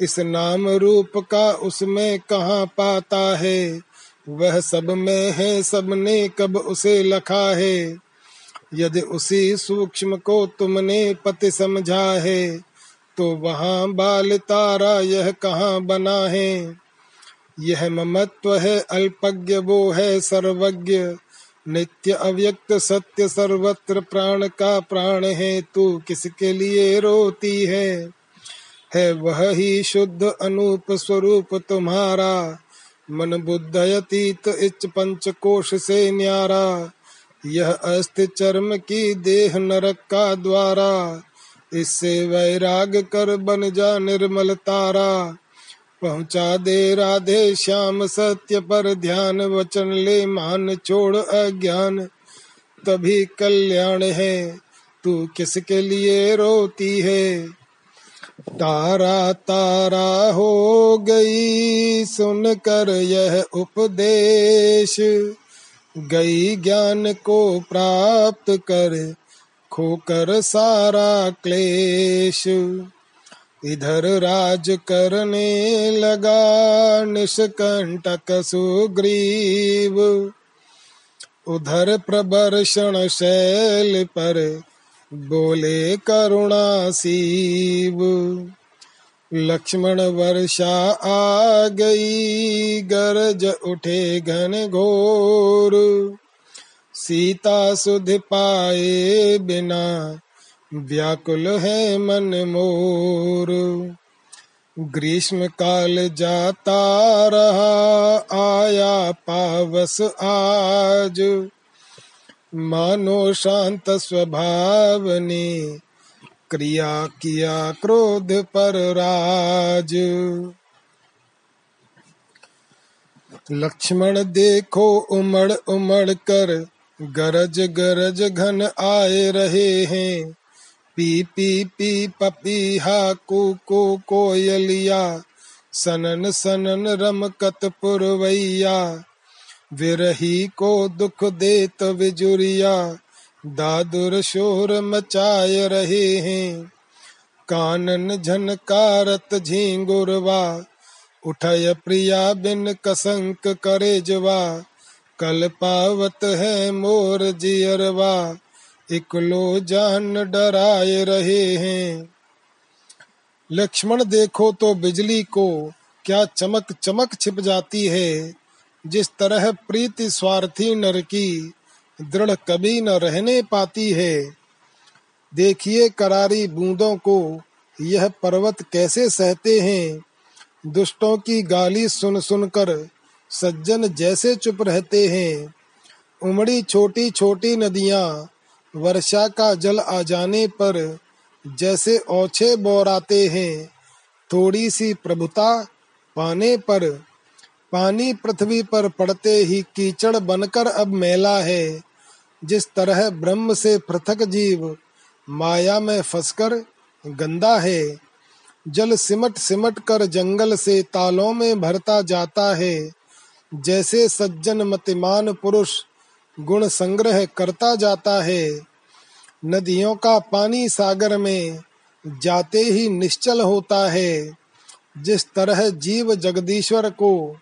इस नाम रूप का उसमें कहाँ पाता है? वह सब में है सबने कब उसे लखा है? यदि उसी सूक्ष्म को तुमने पति समझा है तो वहाँ बाल तारा यह कहाँ बना है? यह ममत्व है, अल्पज्ञ वो है सर्वज्ञ। नित्य अव्यक्त सत्य सर्वत्र प्राण का प्राण है, तू किसके लिए रोती है? है वह ही शुद्ध अनूप स्वरूप तुम्हारा। मन बुद्ध अतीत इच पंच कोश से न्यारा। यह अस्ति चर्म की देह नरक का द्वारा, इससे वैराग कर बन जा निर्मल तारा। पहुँचा दे राधे श्याम, सत्य पर ध्यान, वचन ले मान, छोड़ अज्ञान। तभी कल्याण है, तू किसके लिए रोती है? तारा तारा हो गई सुन कर यह उपदेश। गई ज्ञान को प्राप्त कर, खोकर सारा क्लेश। इधर राज करने लगा निष्कंटक सुग्रीव। उधर प्रबर्षण शैल पर बोले करुणा सीव। लक्ष्मण वर्षा आ गई, गरज उठे घन घोर। सीता सुध पाए बिना व्याकुल है मन मोर। ग्रीष्म काल जाता रहा, आया पावस आज। मानो शांत स्वभाव ने क्रिया किया क्रोध पर राज। लक्ष्मण देखो उमड़ उमड़ कर, गरज गरज घन आए रहे हैं। पी पी पी पपीहा को को कोयलिया, सनन सनन रमकत पुरवैया। विरही को दुख देत विजुरिया दादुर शोर मचाए रहे हैं। कानन झनकारत झींगुरवा, उठय प्रिया बिन कसंक करे जवा। कल पावत है मोर जियरवा, इकलो जान डराए रहे हैं। लक्ष्मण देखो तो बिजली को, क्या चमक चमक छिप जाती है। जिस तरह प्रीति स्वार्थी नर की दृढ़ कभी न रहने पाती है। देखिए करारी बूंदों को, यह पर्वत कैसे सहते हैं? दुष्टों की गाली सुन सुनकर सज्जन जैसे चुप रहते हैं। उमड़ी छोटी छोटी नदियाँ, वर्षा का जल आ जाने पर जैसे ओछे बोराते हैं। थोड़ी सी प्रभुता पाने पर पानी पृथ्वी पर पड़ते ही कीचड़ बनकर अब मेला है। जिस तरह ब्रह्म से पृथक जीव माया में फंसकर गंदा है, जल सिमट सिमट कर जंगल से तालों में भरता जाता है। जैसे सज्जन मतिमान पुरुष गुण संग्रह करता जाता है। नदियों का पानी सागर में जाते ही निश्चल होता है। जिस तरह जीव जगदीश्वर को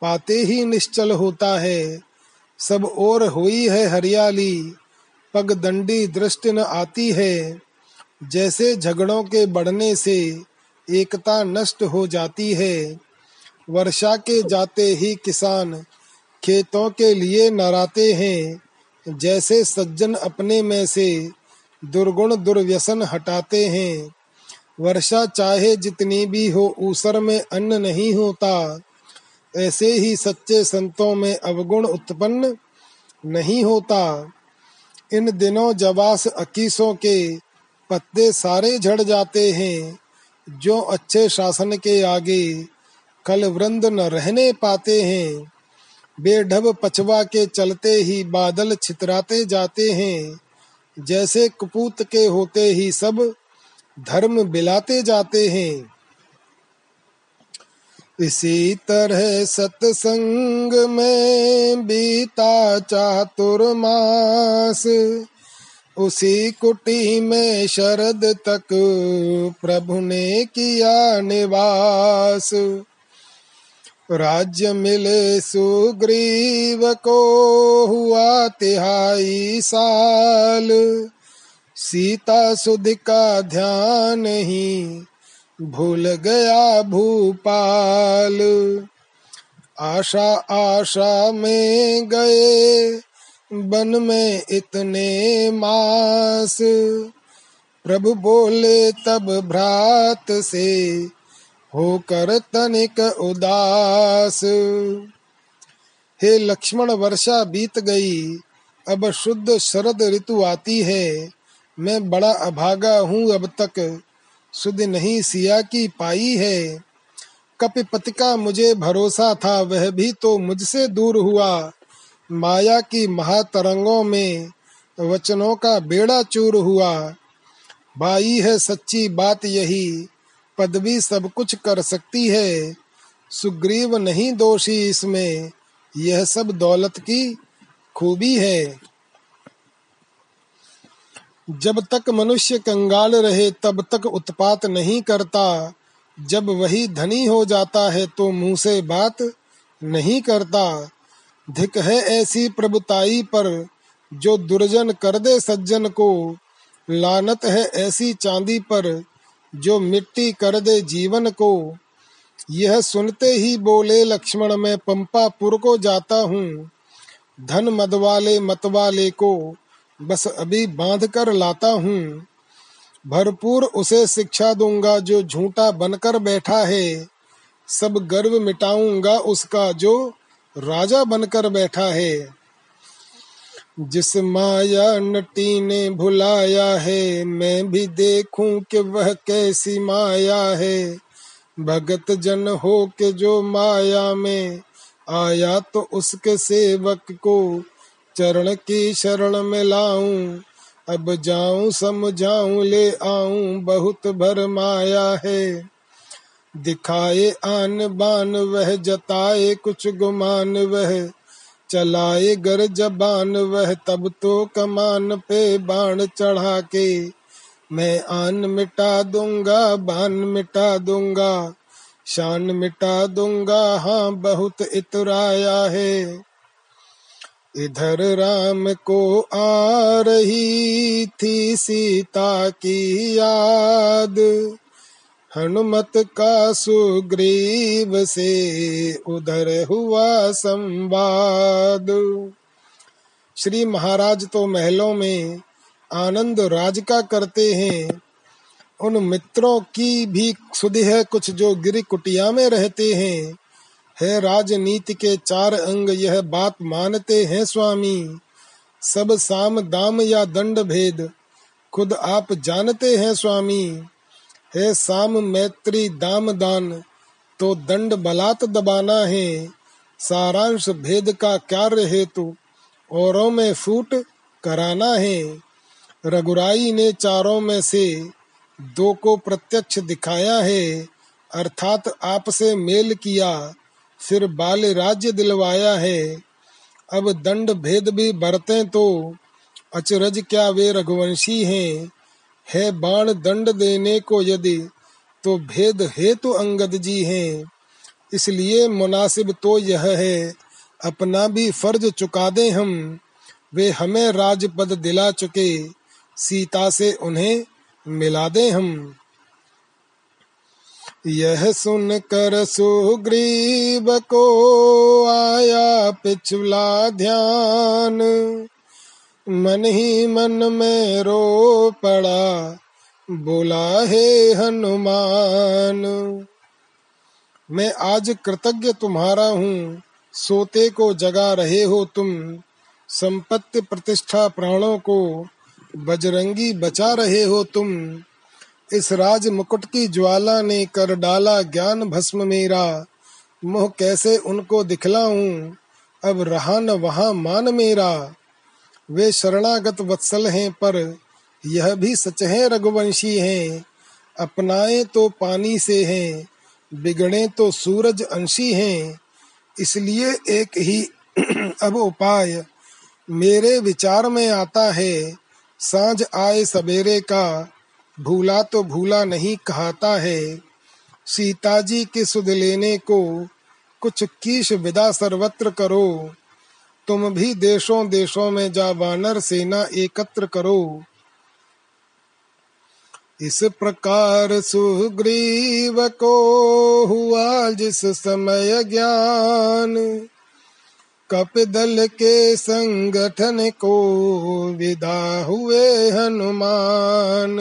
पाते ही निश्चल होता है। सब और हुई है हरियाली पगदंडी दृष्टि न आती है। जैसे झगड़ों के बढ़ने से एकता नष्ट हो जाती है। वर्षा के जाते ही किसान खेतों के लिए नराते हैं। जैसे सज्जन अपने में से दुर्गुण दुर्व्यसन हटाते हैं। वर्षा चाहे जितनी भी हो, ऊसर में अन्न नहीं होता। ऐसे ही सच्चे संतों में अवगुण उत्पन्न नहीं होता। इन दिनों जवास अकीसों के पत्ते सारे झड़ जाते हैं। जो अच्छे शासन के आगे कल वृंद न रहने पाते हैं। बेढब पछवा के चलते ही बादल छितराते जाते हैं। जैसे कपूत के होते ही सब धर्म बिलाते जाते हैं। इसी तरह सत्संग में बीता चातुर्मास, उसी कुटी में शरद तक प्रभु ने किया निवास। राज्य मिले सुग्रीव को हुआ तिहाई साल। सीता सुध का ध्यान ही भूल गया भूपाल। आशा आशा में गए, बन में इतने मास। प्रभु बोले तब भ्रात से, होकर तनिक उदास। हे लक्ष्मण, वर्षा बीत गई, अब शुद्ध शरद ऋतु आती है, मैं बड़ा अभागा हूँ अब तक। सुध नहीं सिया की पाई है। कपिपति का मुझे भरोसा था, वह भी तो मुझसे दूर हुआ। माया की महातरंगों में वचनों का बेड़ा चूर हुआ। भाई है सच्ची बात यही, पदवी सब कुछ कर सकती है। सुग्रीव नहीं दोषी इसमें, यह सब दौलत की खूबी है। जब तक मनुष्य कंगाल रहे, तब तक उत्पात नहीं करता। जब वही धनी हो जाता है तो मुँह से बात नहीं करता। धिक है ऐसी प्रभुताई पर, जो दुर्जन कर दे सज्जन को। लानत है ऐसी चांदी पर, जो मिट्टी कर दे जीवन को। यह सुनते ही बोले लक्ष्मण, मैं पंपापुर को जाता हूँ। धन मदवाले मतवाले को। बस अभी बाँध कर लाता हूँ। भरपूर उसे शिक्षा दूँगा, जो झूठा बनकर बैठा है। सब गर्व मिटाऊँगा उसका, जो राजा बनकर बैठा है। जिस माया नटी ने भुलाया है, मैं भी देखूँ कि वह कैसी माया है। भगत जन हो के जो माया में आया तो उसके सेवक को चरण की शरण में लाऊं। अब जाऊँ, समझाऊं, ले आऊँ। बहुत भर माया है। दिखाए आन बान वह, जताए कुछ गुमान वह। चलाए गर जबान वह, तब तो कमान पे बाण चढ़ा के। मैं आन मिटा दूँगा बान मिटा दूँगा। शान मिटा दूँगा हाँ बहुत इतराया है। इधर राम को आ रही थी सीता की याद। हनुमत का सुग्रीव से उधर हुआ संवाद। श्री महाराज तो महलों में आनंद राज का करते हैं। उन मित्रों की भी सुधि है कुछ जो गिरी कुटिया में रहते हैं। है राजनीति के चार अंग, यह बात मानते हैं स्वामी। सब साम दाम या दंड भेद, खुद आप जानते हैं स्वामी। है साम मैत्री दाम दान तो दंड बलात् दबाना है। सारांश भेद का कार्य हेतु औरों में फूट कराना है। रघुराई ने चारों में से दो को प्रत्यक्ष दिखाया है, अर्थात आपसे मेल किया। फिर बाल राज्य दिलवाया है। अब दंड भेद भी बरते तो अचरज क्या वे रघुवंशी हैं? है बाण दंड देने को यदि तो भेद हेतु अंगद जी हैं। इसलिए मुनासिब तो यह है, अपना भी फ़र्ज़ चुका दे हम। वे हमें राजपद दिला चुके, सीता से उन्हें मिला दे हम। यह सुन कर सुग्रीव को आया पिछला ध्यान। मन ही मन में रो पड़ा, बोला, है हनुमान, मैं आज कृतज्ञ तुम्हारा हूँ। सोते को जगा रहे हो तुम। संपत्ति प्रतिष्ठा प्राणों को बजरंगी बचा रहे हो तुम। इस राज मुकुट की ज्वाला ने कर डाला ज्ञान भस्म मेरा। मोह कैसे उनको दिखलाऊं? अब रहा न वहाँ मान मेरा। वे शरणागत वत्सल हैं पर यह भी सच है रघुवंशी हैं। अपनाए तो पानी से हैं, बिगड़े तो सूरज अंशी हैं। इसलिए एक ही <clears throat> अब उपाय, मेरे विचार में आता है। साँझ आए सवेरे का भूला तो भूला नहीं कहता है। सीता जी की सुध लेने को कुछ कीश विदा सर्वत्र करो। तुम भी देशों देशों में जा वानर सेना एकत्र करो। इस प्रकार सुग्रीव को हुआ जिस समय ज्ञान। कपिदल के संगठन को विदा हुए हनुमान।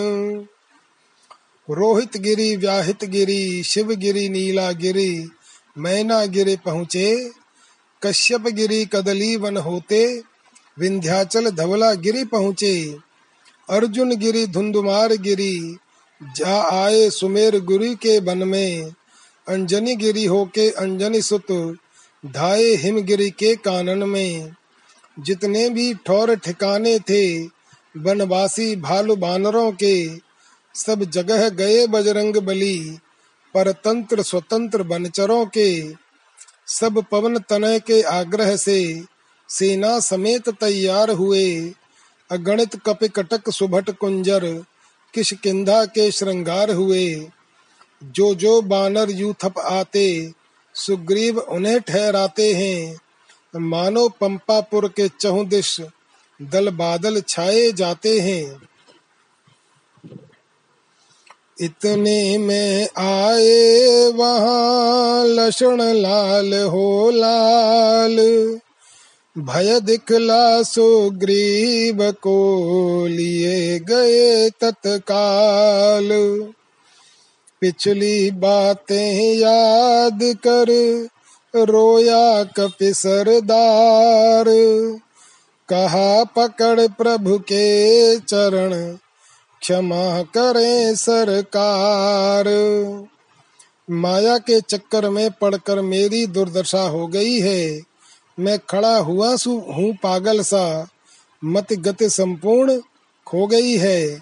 रोहित गिरी व्याहित गिरी शिव गिरी नीला गिरी मैना गिरी पहुँचे। कश्यप गिरी कदली वन होते। विंध्याचल धवला गिरी पहुँचे। अर्जुन गिरी धुंधुमार गिरी जा आए सुमेर गुरु के वन में। अंजनी गिरी होके अंजनी सुत धाये हिमगिरी के कानन में। जितने भी ठौर ठिकाने थे, वनवासी भालू बानरों के, सब जगह गए बजरंग बली, परतंत्र स्वतंत्र बनचरों के। सब पवन तनय के आग्रह से सेना समेत तैयार हुए। अगणित कपिकटक सुभट कुंजर, किश किशकिंधा के श्रृंगार हुए। जो जो बानर यूथप आते सुग्रीव उन्हें ठहराते हैं। मानो पंपापुर के चहुदिश दल बादल छाए जाते हैं। इतने में आए वहाँ लक्षण लाल हो लाल। भय दिखला सुग्रीव को लिए गए तत्काल। पिछली बातें याद कर, रोया कपि सरदार। कहा पकड़ प्रभु के चरण, क्षमा करें सरकार। माया के चक्कर में पड़कर मेरी दुर्दशा हो गई है। मैं खड़ा हुआ हूँ पागल सा। मत गति संपूर्ण खो गई है।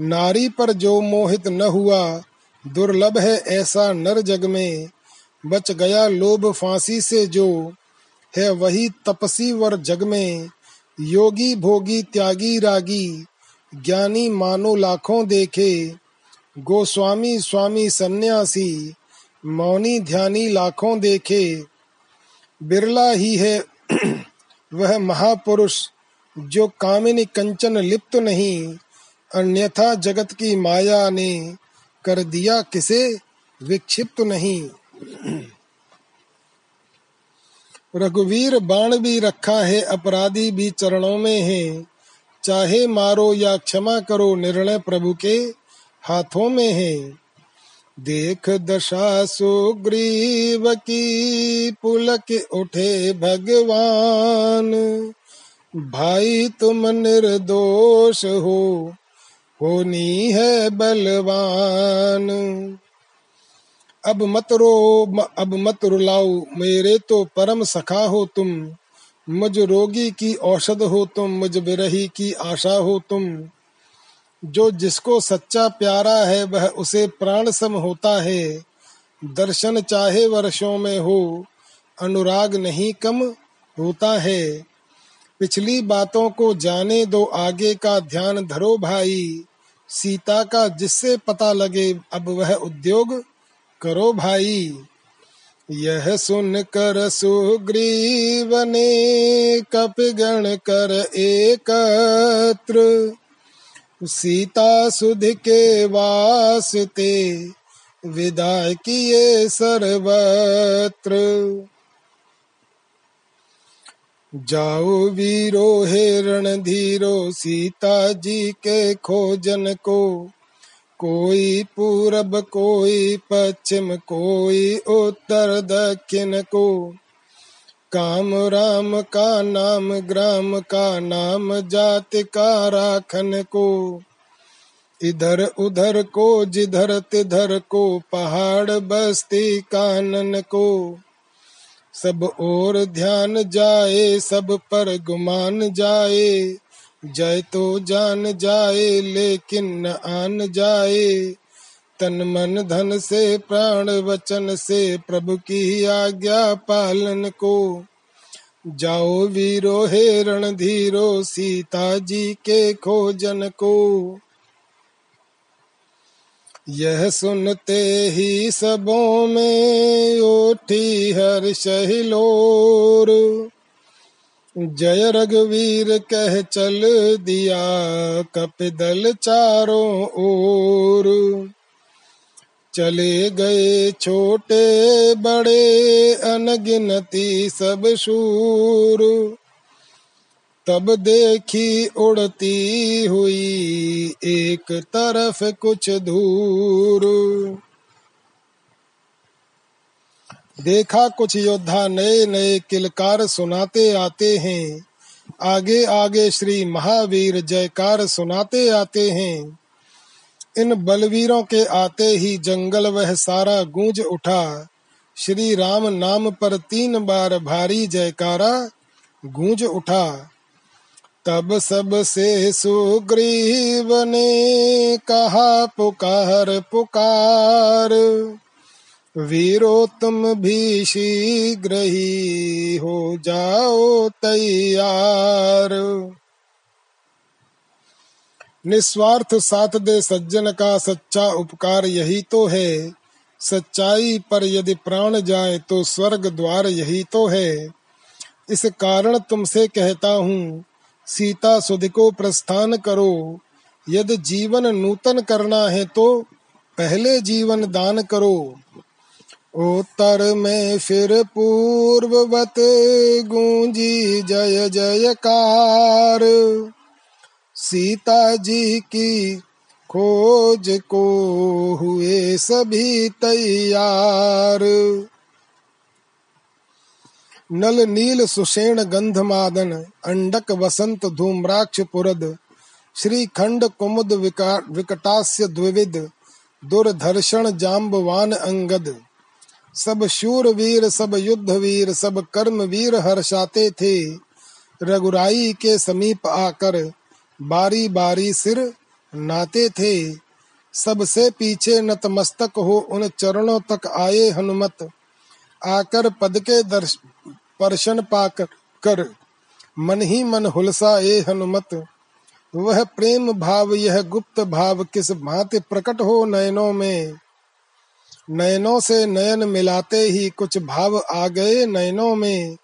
नारी पर जो मोहित न हुआ दुर्लभ है ऐसा नर जग में। बच गया लोभ फांसी से जो है वही तपसी वर जग में। योगी भोगी त्यागी रागी, ज्ञानी मानो लाखों देखे। गोस्वामी स्वामी सन्यासी, मौनी ध्यानी लाखों देखे। बिरला ही है, <clears throat> वह महापुरुष, जो कामिनी कंचन लिप्त नहीं। अन्यथा जगत की माया ने कर दिया किसे? विक्षिप्त नहीं। रघुवीर बाण भी रखा है, अपराधी भी चरणों में है। चाहे मारो या क्षमा करो, निर्णय प्रभु के हाथों में है। देख दशा सुग्रीव की पुलक उठे भगवान। भाई तुम निर्दोष हो होनी है बलवान। अब मत रो, अब मत रुलाओ, मेरे तो परम सखा हो तुम। मुझ रोगी की औषध हो तुम, मुझ विरही की आशा हो तुम। जो जिसको सच्चा प्यारा है, वह उसे प्राण सम होता है। दर्शन चाहे वर्षों में हो, अनुराग नहीं कम होता है। पिछली बातों को जाने दो, आगे का ध्यान धरो भाई। सीता का जिससे पता लगे, अब वह उद्योग करो भाई। यह सुन कर सुग्रीव ने कपगण कर एकत्र सीता सुध के वास्ते विदा किए सर्वत्र। जाओ वीरो, हे धीरो सीता जी के खोजन को। कोई पूरब, कोई पश्चिम, कोई उत्तर, दक्षिण को। काम राम का नाम, ग्राम का नाम, जाति का राखन को। इधर उधर को, जिधर तिधर को, पहाड़ बस्ती कानन को। सब और ध्यान जाए, सब पर गुमान जाए। जय तो जान जाए, लेकिन न आन जाए। तन मन धन से, प्राण वचन से, प्रभु की आज्ञा पालन को। जाओ वीरो, हे रणधीरो, सीता जी के खोजन को। यह सुनते ही सबों में उठी हर शहिलोर जय रघुवीर, कह चल दिया कपिदल चारों ओर। चले गए छोटे बड़े अनगिनती सब शूर। तब देखी उड़ती हुई एक तरफ़ कुछ दूर देखा कुछ योद्धा नए नए किलकार सुनाते आते हैं। आगे आगे श्री महावीर जयकार सुनाते आते हैं। इन बलवीरों के आते ही जंगल वह सारा गूंज उठा। श्री राम नाम पर तीन बार भारी जयकारा गूंज उठा। तब सबसे सुग्रीव ने कहा, पुकार पुकार। वीरो, तुम भी शीघ्र ही हो जाओ तैयार। निस्वार्थ साथ दे सज्जन का सच्चा उपकार यही तो है। सच्चाई पर यदि प्राण जाए तो स्वर्ग द्वार यही तो है। इस कारण तुमसे कहता हूँ सीता सुध को प्रस्थान करो। यदि जीवन नूतन करना है तो पहले जीवन दान करो। उत्तर में फिर पूर्ववत गूंजी जय जयकार। सीता जी की खोज को हुए सभी तैयार। नल नील सुषेण गंधमादन, अंडक वसंत धूम्राक्ष पुरद श्री खंड कुमुद विकटास्य द्विविद दुर्धर्षण जाम्बवान अंगद। सब शूर वीर सब युद्ध वीर सब कर्म वीर हर्षाते थे। रघुराई के समीप आकर बारी बारी सिर नाते थे। सबसे पीछे नतमस्तक हो उन चरणों तक आए हनुमत। आकर पद के दर्श स्पर्शन पाकर कर। मन ही मन हुलसा ए हनुमत। वह प्रेम भाव, यह गुप्त भाव, किस भांति प्रकट हो नयनों में? नयनों से नयन मिलाते ही कुछ भाव आ गए नयनों में।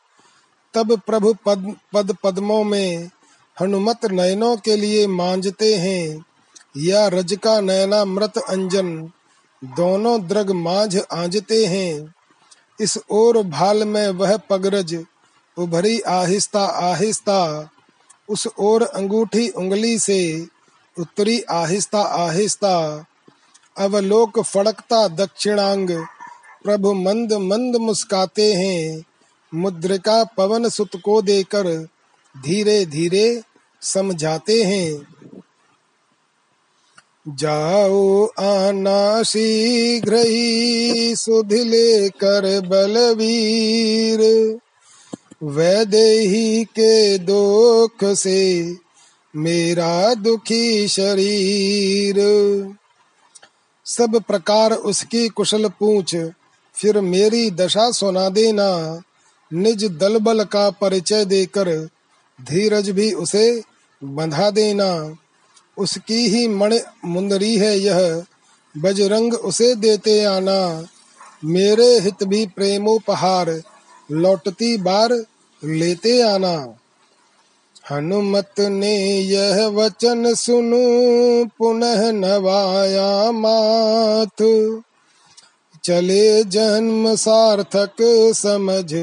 तब प्रभु पद पद पद्मों में हनुमत नयनों के लिए मांझते हैं। या रज का नयना मृत अंजन, दोनों द्रग मांझ आंजते हैं। इस ओर भाल में वह पगरज, उभरी आहिस्ता आहिस्ता, उस ओर अंगूठी उंगली से उत्तरी आहिस्ता आहिस्ता, अवलोक फड़कता दक्षिणांग, प्रभु मंद मंद मुस्काते हैं, मुद्रिका पवन सुत को देकर धीरे धीरे समझाते हैं। जाओ आना शीघ्र ही सुध लेकर बलवीर। वैदेही के दुख से मेरा दुखी शरीर। सब प्रकार उसकी कुशल पूछ, फिर मेरी दशा सुना देना। निज दल बल का परिचय देकर धीरज भी उसे बंधा देना। उसकी ही मण मुंदरी है यह। बजरंग उसे देते आना। मेरे हित भी प्रेमोपहार, लौटती बार लेते आना। हनुमत ने यह वचन सुनु, पुनः नवाया माथ। चले जन्म सार्थक समझ,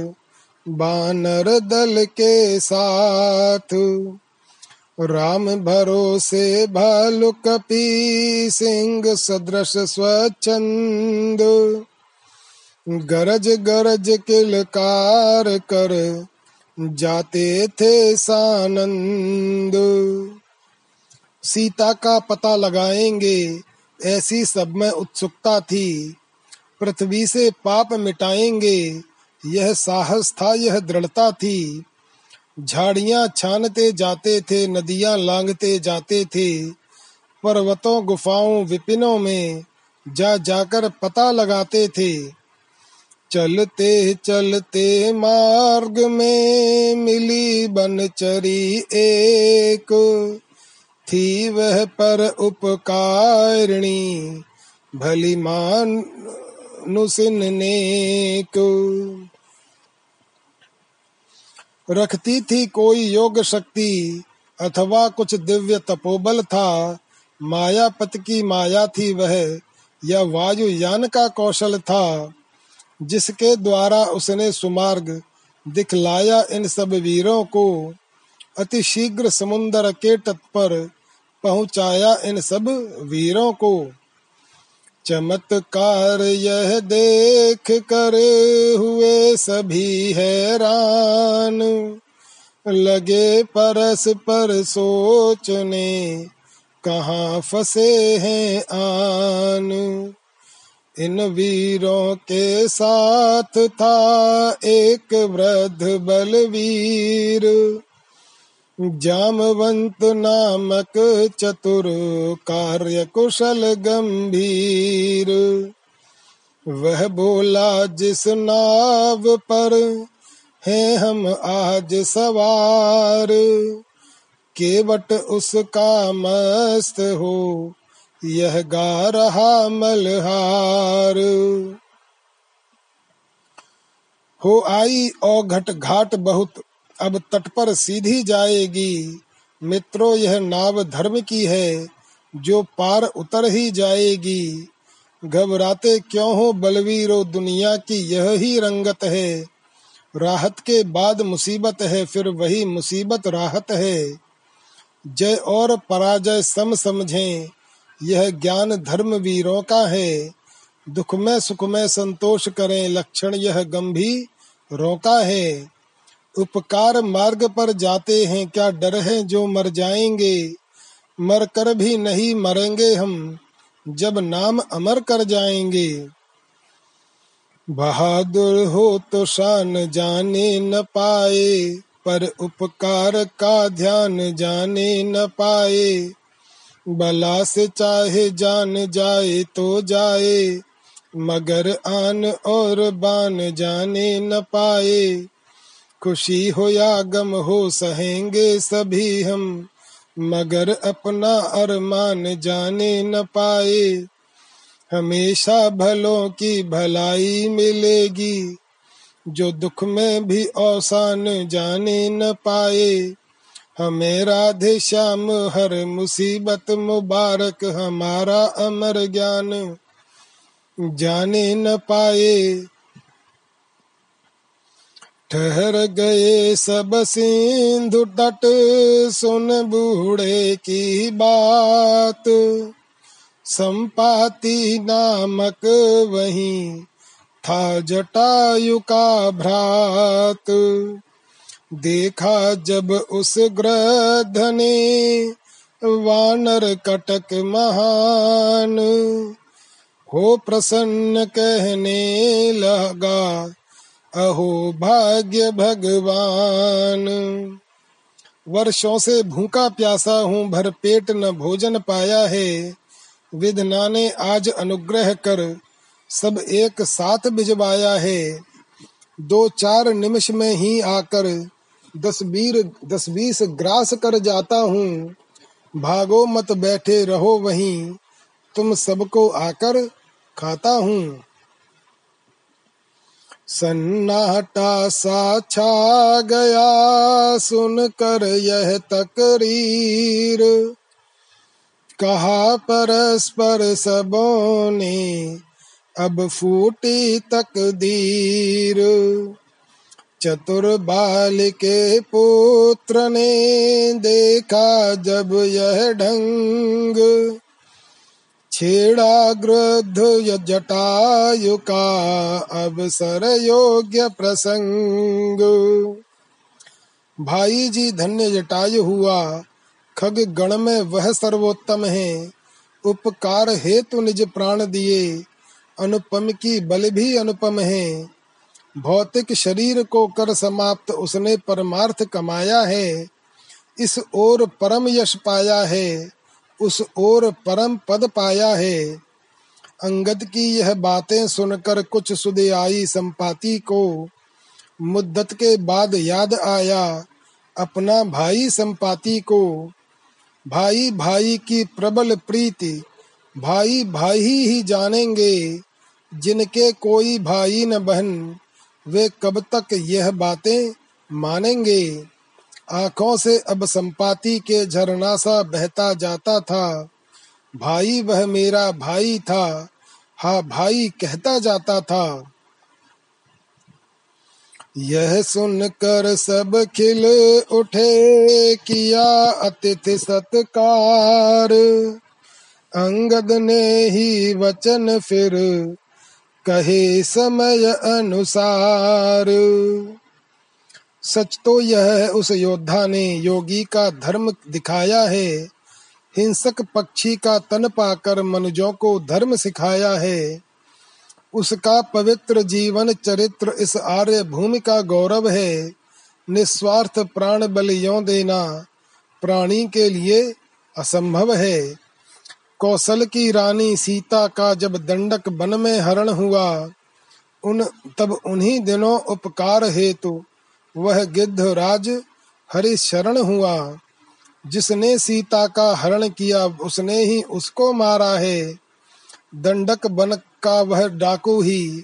बानर दल के साथ। राम भरोसे भालु कपी सिंह सदृश स्वच्छंद। गरज गरज किलकार कर जाते थे सानंद। सीता का पता लगाएँगे, ऐसी सब में उत्सुकता थी। पृथ्वी से पाप मिटाएँगे, यह साहस था, यह दृढ़ता थी। झाड़ियाँ छानते जाते थे, नदियाँ लांगते जाते थे। पर्वतों, गुफाओं, विपिनों में जा जाकर पता लगाते थे। चलते चलते मार्ग में मिली बनचरी एक। थी वह पर उपकारिणी, भली मान नुसिन को रखती थी कोई योग शक्ति, अथवा कुछ दिव्य तपोबल था। मायापत की माया थी वह, या वायुयान का कौशल था, जिसके द्वारा उसने सुमार्ग दिखलाया इन सब वीरों को। अति शीघ्र समुन्दर के तट पर पहुँचाया इन सब वीरों को। चमत्कार यह देख कर हुए सभी हैरान। लगे परस पर सोचने, कहाँ फंसे हैं आन। इन वीरों के साथ था एक वृद्ध बलवीर। जामवंत नामक चतुर कार्य कुशल गंभीर। वह बोला, जिस नाव पर है हम आज सवार, केवट उसका मस्त हो, यह गा रहा मलहार। हो आई और घट घाट बहुत अब तट पर सीधी जाएगी। मित्रों, यह नाव धर्म की है, जो पार उतर ही जाएगी। घबराते क्यों हो बलवीरो, दुनिया की यह ही रंगत है। राहत के बाद मुसीबत है, फिर वही मुसीबत राहत है। जय और पराजय सम समझें, यह ज्ञान धर्म वीरों का है। दुख में सुख में संतोष करें, लक्षण यह गंभीर रोका है। उपकार मार्ग पर जाते हैं, क्या डर है जो मर जाएँगे? मर कर भी नहीं मरेंगे हम, जब नाम अमर कर जाएँगे। बहादुर हो तो शान जाने न पाए, पर उपकार का ध्यान जाने न पाए। बला से चाहे जान जाए तो जाए, मगर आन और बान जाने न पाए। खुशी हो या गम हो, सहेंगे सभी हम। मगर अपना अरमान जाने न पाए। हमेशा भलों की भलाई मिलेगी। जो दुख में भी औसान जाने न पाए। हमें राधे श्याम, हर मुसीबत मुबारक, हमारा अमर ज्ञान जाने न पाए। ठहर गए सब सिंधु तट, सुन बूढ़े की बात। संपाति नामक वही था जटायु का भ्रात। देखा जब उस ग्रध ने वानर कटक महान। हो प्रसन्न कहने लगा अहो भाग्य भगवान। वर्षों से भूखा प्यासा हूँ, भर पेट न भोजन पाया है। विधना ने आज अनुग्रह कर, सब एक साथ भिजवाया है। दो चार निमिष में ही आकर, दस बीर, दस बीस ग्रास कर जाता हूँ। भागो मत, बैठे रहो वहीं। तुम सबको आकर खाता हूँ। सन्नाटा सा छा गया सुनकर यह तकरीर। कहा परस्पर सबों ने, अब फूटी तकदीर। चतुर बाल के पुत्र ने देखा जब यह ढंग छेड़ा गृध जटायु का अवसर योग्य प्रसंग भाई जी धन्य जटायु हुआ, खग गण में वह सर्वोत्तम है। उपकार हेतु निज प्राण दिए, अनुपम की बल भी अनुपम है। भौतिक शरीर को कर समाप्त उसने परमार्थ कमाया है, इस ओर परम यश पाया है। उस ओर परम पद पाया है। अंगद की यह बातें सुनकर कुछ सुधे आई संपाति को। मुद्दत के बाद याद आया अपना भाई संपाति को। भाई भाई की प्रबल प्रीति, भाई भाई ही जानेंगे। जिनके कोई भाई न बहन, वे कब तक यह बातें मानेंगे? आँखों से अब संपाति के झरना सा बहता जाता था। भाई वह मेरा भाई था, हा भाई कहता जाता था। यह सुनकर सब खिल उठे, किया अतिथि सत्कार। अंगद ने ही वचन फिर कहे समय अनुसार। सच तो यह है, उस योद्धा ने योगी का धर्म दिखाया है। हिंसक पक्षी का तन पाकर मनुजों को धर्म सिखाया है। उसका पवित्र जीवन चरित्र इस आर्य भूमि का गौरव है। निस्वार्थ प्राण बलियों देना प्राणी के लिए असंभव है। कौशल की रानी सीता का जब दंडक वन में हरण हुआ, उन तब उन्हीं दिनों उपकार हेतु वह गिद्ध राज हरि शरण हुआ। जिसने सीता का हरण किया, उसने ही उसको मारा है। दंडक बन का वह डाकू ही,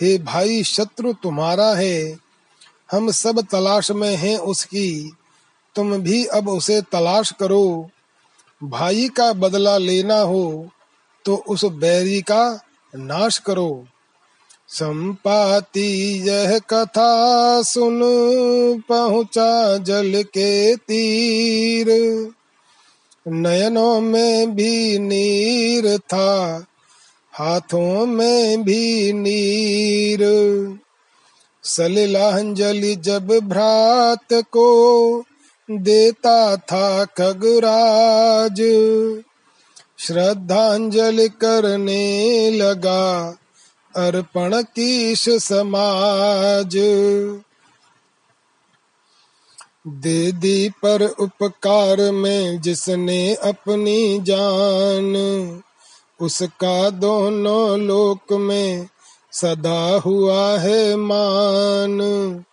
हे भाई, शत्रु तुम्हारा है। हम सब तलाश में हैं उसकी। तुम भी अब उसे तलाश करो। भाई का बदला लेना हो तो उस बैरी का नाश करो। संपाति यह कथा सुन पहुँचा जल के तीर। नयनों में भी नीर था, हाथों में भी नीर। सलिलांजलि जब भ्रात को देता था खगराज, श्रद्धांजलि करने लगा। अर्पण कीश समाज। दे दी पर उपकार में जिसने अपनी जान, उसका दोनों लोक में सदा हुआ है मान।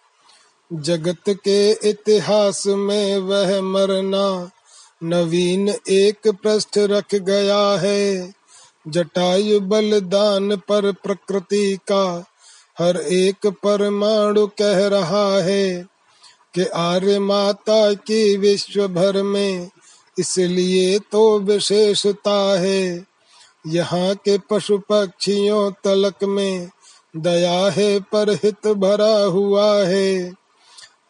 जगत के इतिहास में वह मरना नवीन एक पृष्ठ रख गया है। जटायु बलिदान पर प्रकृति का, हर एक परमाणु कह रहा है कि आर्य माता की विश्व भर में इसलिए तो विशेषता है। यहाँ के पशु पक्षियों तलक में दया है पर हित भरा हुआ है।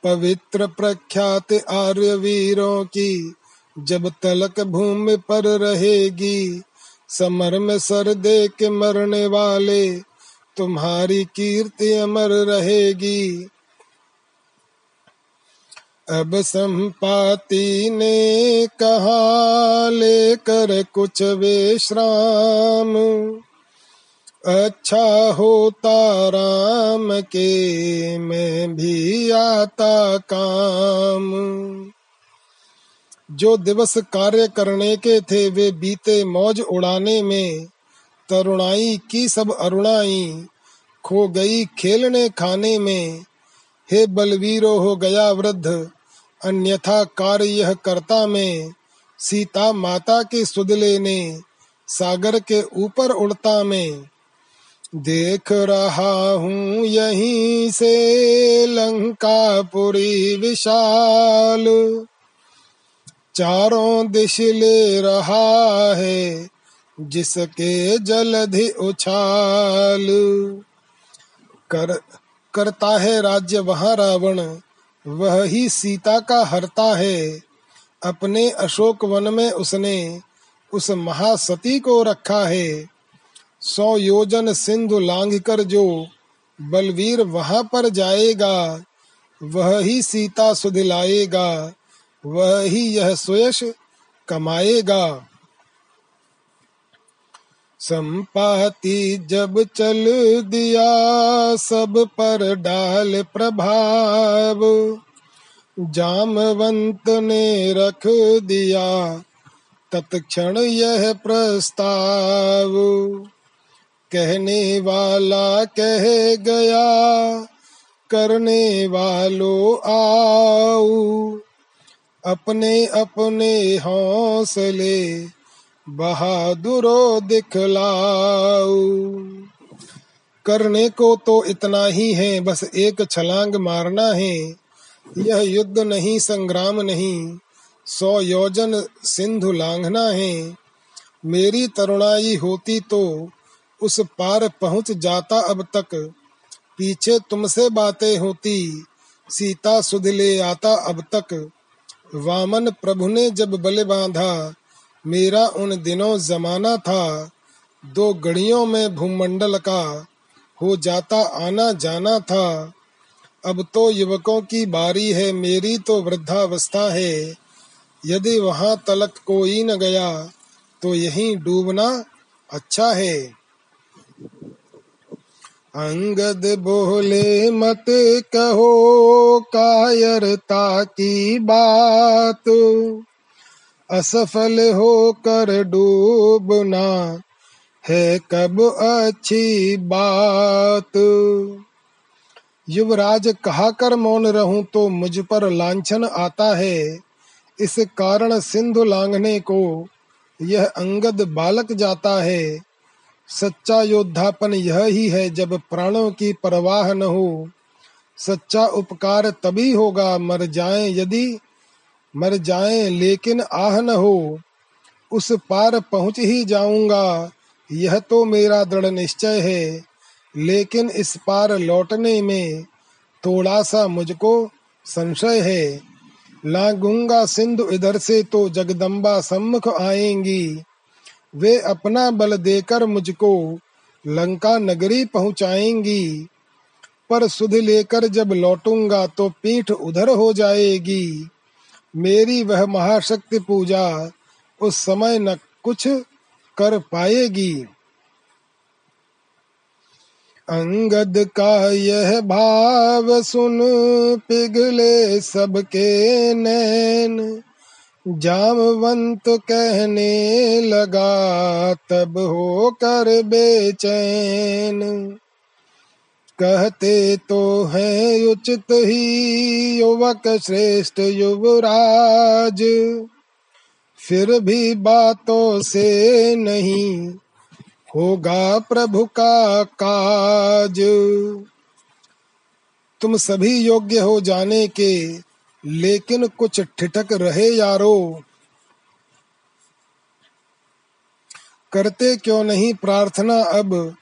पवित्र प्रख्यात आर्य वीरों की जब तलक भूमि पर रहेगी समर में सर दे के मरने वाले, तुम्हारी कीर्ति अमर रहेगी। अब संपाति ने कहा, लेकर कुछ विश्राम। अच्छा होता राम के, मैं भी आता काम। जो दिवस कार्य करने के थे, वे बीते मौज उड़ाने में। तरुणाई की सब अरुणाई खो गई खेलने खाने में। हे बलवीरो, हो गया वृद्ध, अन्यथा कार्य यह करता में। सीता माता के सुदले ने सागर के ऊपर उड़ता में। देख रहा हूँ यहीं से लंकापुरी विशाल। चारों दिश ले रहा है, जिसके जलधि उछाल। कर, करता है राज्य वहाँ रावण, वह ही सीता का हरता है। अपने अशोक वन में उसने उस महासती को रखा है। सौ योजन सिंधु लांघ कर जो बलवीर वहाँ पर जाएगा, वह ही सीता सुधिलाएगा। वह ही यह सुयश कमाएगा। संपाति जब चल दिया, सब पर डाल प्रभाव। जामवंत ने रख दिया, तत्क्षण यह प्रस्ताव। कहने वाला कह गया, करने वालों आओ। अपने अपने हौसले बहादुरो दिखलाओ करने को तो इतना ही है, बस एक छलांग मारना है। यह युद्ध नहीं, संग्राम नहीं, सौ योजन सिंधु लांघना है। मेरी तरुणाई होती तो उस पार पहुँच जाता अब तक। पीछे तुमसे बातें होती, सीता सुध ले आता अब तक। वामन प्रभु ने जब बल बांधा, मेरा उन दिनों जमाना था। दो गड़ियों में भूमंडल का हो जाता, आना जाना था। अब तो युवकों की बारी है, मेरी तो वृद्धावस्था है। यदि वहाँ तलक कोई न गया तो यहीं डूबना अच्छा है। अंगद बोले मत कहो कायरता की बात। असफल होकर डूबना है कब अच्छी बात। युवराज कहा कर मौन रहूँ तो मुझ पर लांछन आता है। इस कारण सिंधु लांघने को यह अंगद बालक जाता है। सच्चा योद्धापन यह ही है, जब प्राणों की परवाह न हो। सच्चा उपकार तभी होगा, मर जाए यदि मर जाए, लेकिन आह न हो। उस पार पहुँच ही जाऊँगा, यह तो मेरा दृढ़ निश्चय है। लेकिन इस पार लौटने में थोड़ा सा मुझको संशय है। लागूँगा सिंधु इधर से तो जगदम्बा सम्मुख आएँगी। वे अपना बल देकर मुझको लंका नगरी पहुंचाएँगी। पर सुध लेकर जब लौटूँगा तो पीठ उधर हो जाएगी। मेरी वह महाशक्ति पूजा उस समय न कुछ कर पाएगी। अंगद का यह भाव सुन पिघले सबके नैन। जामवंत कहने लगा, तब हो कर बेचैन। कहते तो हैं उचित ही युवक श्रेष्ठ युवराज। फिर भी बातों से नहीं होगा प्रभु का काज। तुम सभी योग्य हो जाने के लेकिन कुछ ठिठक रहे यारो। करते क्यों नहीं प्रार्थना अब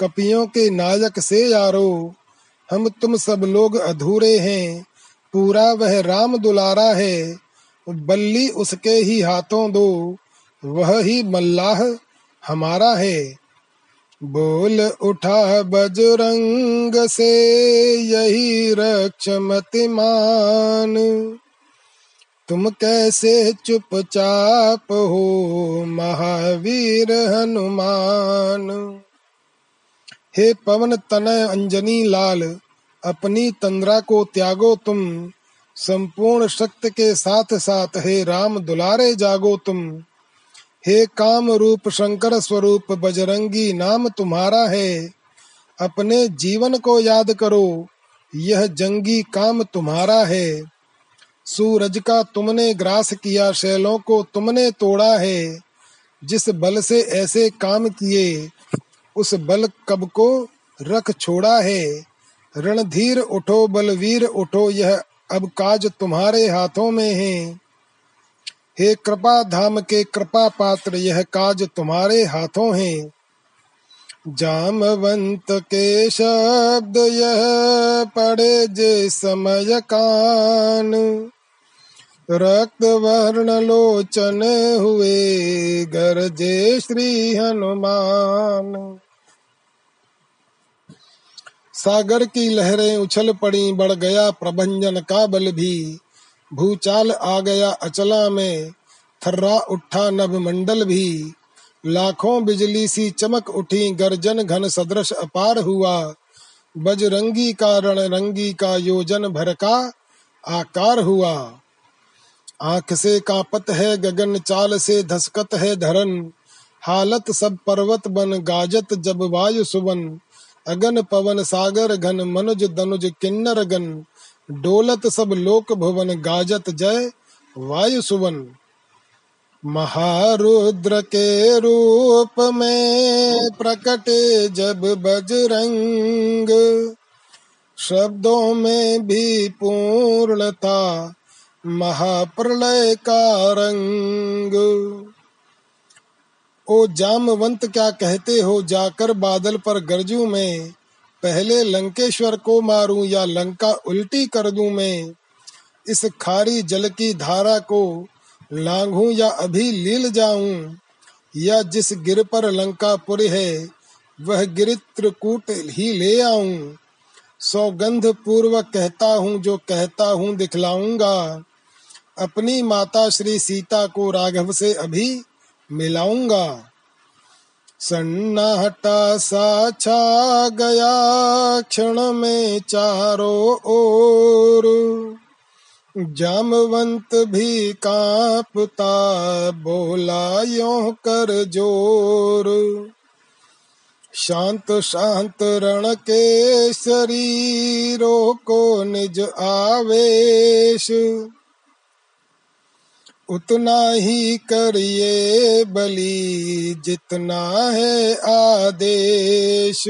कपियों के नायक से यारो? हम तुम सब लोग अधूरे हैं, पूरा वह राम दुलारा है। बल्ली उसके ही हाथों दो, वह ही मल्लाह हमारा है। बोल उठा बजरंग से, यही रक्ष मतिमान। तुम कैसे चुपचाप हो महावीर हनुमान? हे पवन तनय अंजनी लाल, अपनी तंद्रा को त्यागो तुम। संपूर्ण शक्ति के साथ साथ हे राम दुलारे जागो तुम। हे काम रूप शंकर स्वरूप बजरंगी, नाम तुम्हारा है। अपने जीवन को याद करो, यह जंगी काम तुम्हारा है। सूरज का तुमने ग्रास किया, शैलों को तुमने तोड़ा है। जिस बल से ऐसे काम किए, उस बल कब को रख छोड़ा है। रणधीर उठो, बलवीर उठो, यह अब काज तुम्हारे हाथों में है। हे कृपा धाम के कृपा पात्र यह काज तुम्हारे हाथों है। जामवंत के शब्द यह पड़े जे समय कान। रक्त वर्ण लोचन हुए गरजे श्री हनुमान। सागर की लहरें उछल पड़ी, बढ़ गया प्रभंजन का बल भी। भूचाल आ गया अचला में, थर्रा उठा नभ मंडल भी। लाखों बिजली सी चमक उठी, गर्जन घन सदृश अपार हुआ। बजरंगी का रण रंगी का योजन भर का आकार हुआ। आँख से कापत है गगन, चाल से धसकत है धरन। हालत सब पर्वत बन, गाजत जब वायु सुबन अगन पवन सागर घन, मनुज दनुज किन्नर गन। डोलत सब लोक भुवन गाजत जय, वायु सुवन। महारुद्र के रूप में प्रकटे जब बजरंग, शब्दों में भी पूर्णता महाप्रलय का रंग। ओ जामवंत क्या कहते हो जाकर बादल पर गरजू में पहले लंकेश्वर को मारूं या लंका उल्टी कर दूँ मैं? इस खारी जल की धारा को लांघू या अभी लील जाऊँ? या जिस गिर पर लंकापुर है, वह गिरित्रकूट ही ले आऊँ? सौगंध पूर्वक कहता हूँ जो कहता हूँ दिखलाऊँगा। अपनी माता श्री सीता को राघव से अभी मिलाऊँगा। सन्नाटा सा छा गया क्षण में चारों ओर। जामवंत भी कांपता, बोला, यो कर ज़ोर। शांत शांत रण के शरीरों को निज आवेश। उतना ही करिए बलि जितना है आदेश।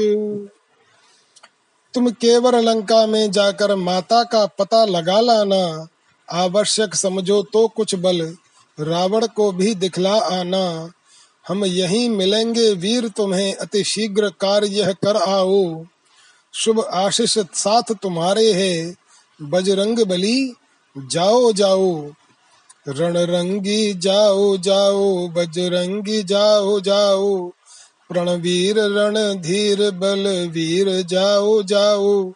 तुम केवल लंका में जाकर माता का पता लगा लाना, आवश्यक समझो तो कुछ बल, रावण को भी दिखला आना। हम यहीं मिलेंगे वीर तुम्हें, अति शीघ्र कार्य कर आओ। शुभ आशीष साथ तुम्हारे है, बजरंग बली, जाओ जाओ। रणरंगी जाओ जाओ, बजरंगी जाओ जाओ। प्रणवीर रणधीर, बलवीर जाओ जाओ।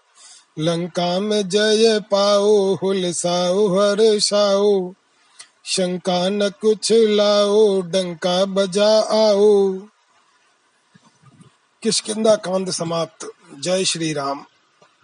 लंका में जय पाओ हुलसाओ हर्षाओ शंका न कुछ लाओ, डंका बजा आओ। किशकिंदा कांड समाप्त? जय श्री राम।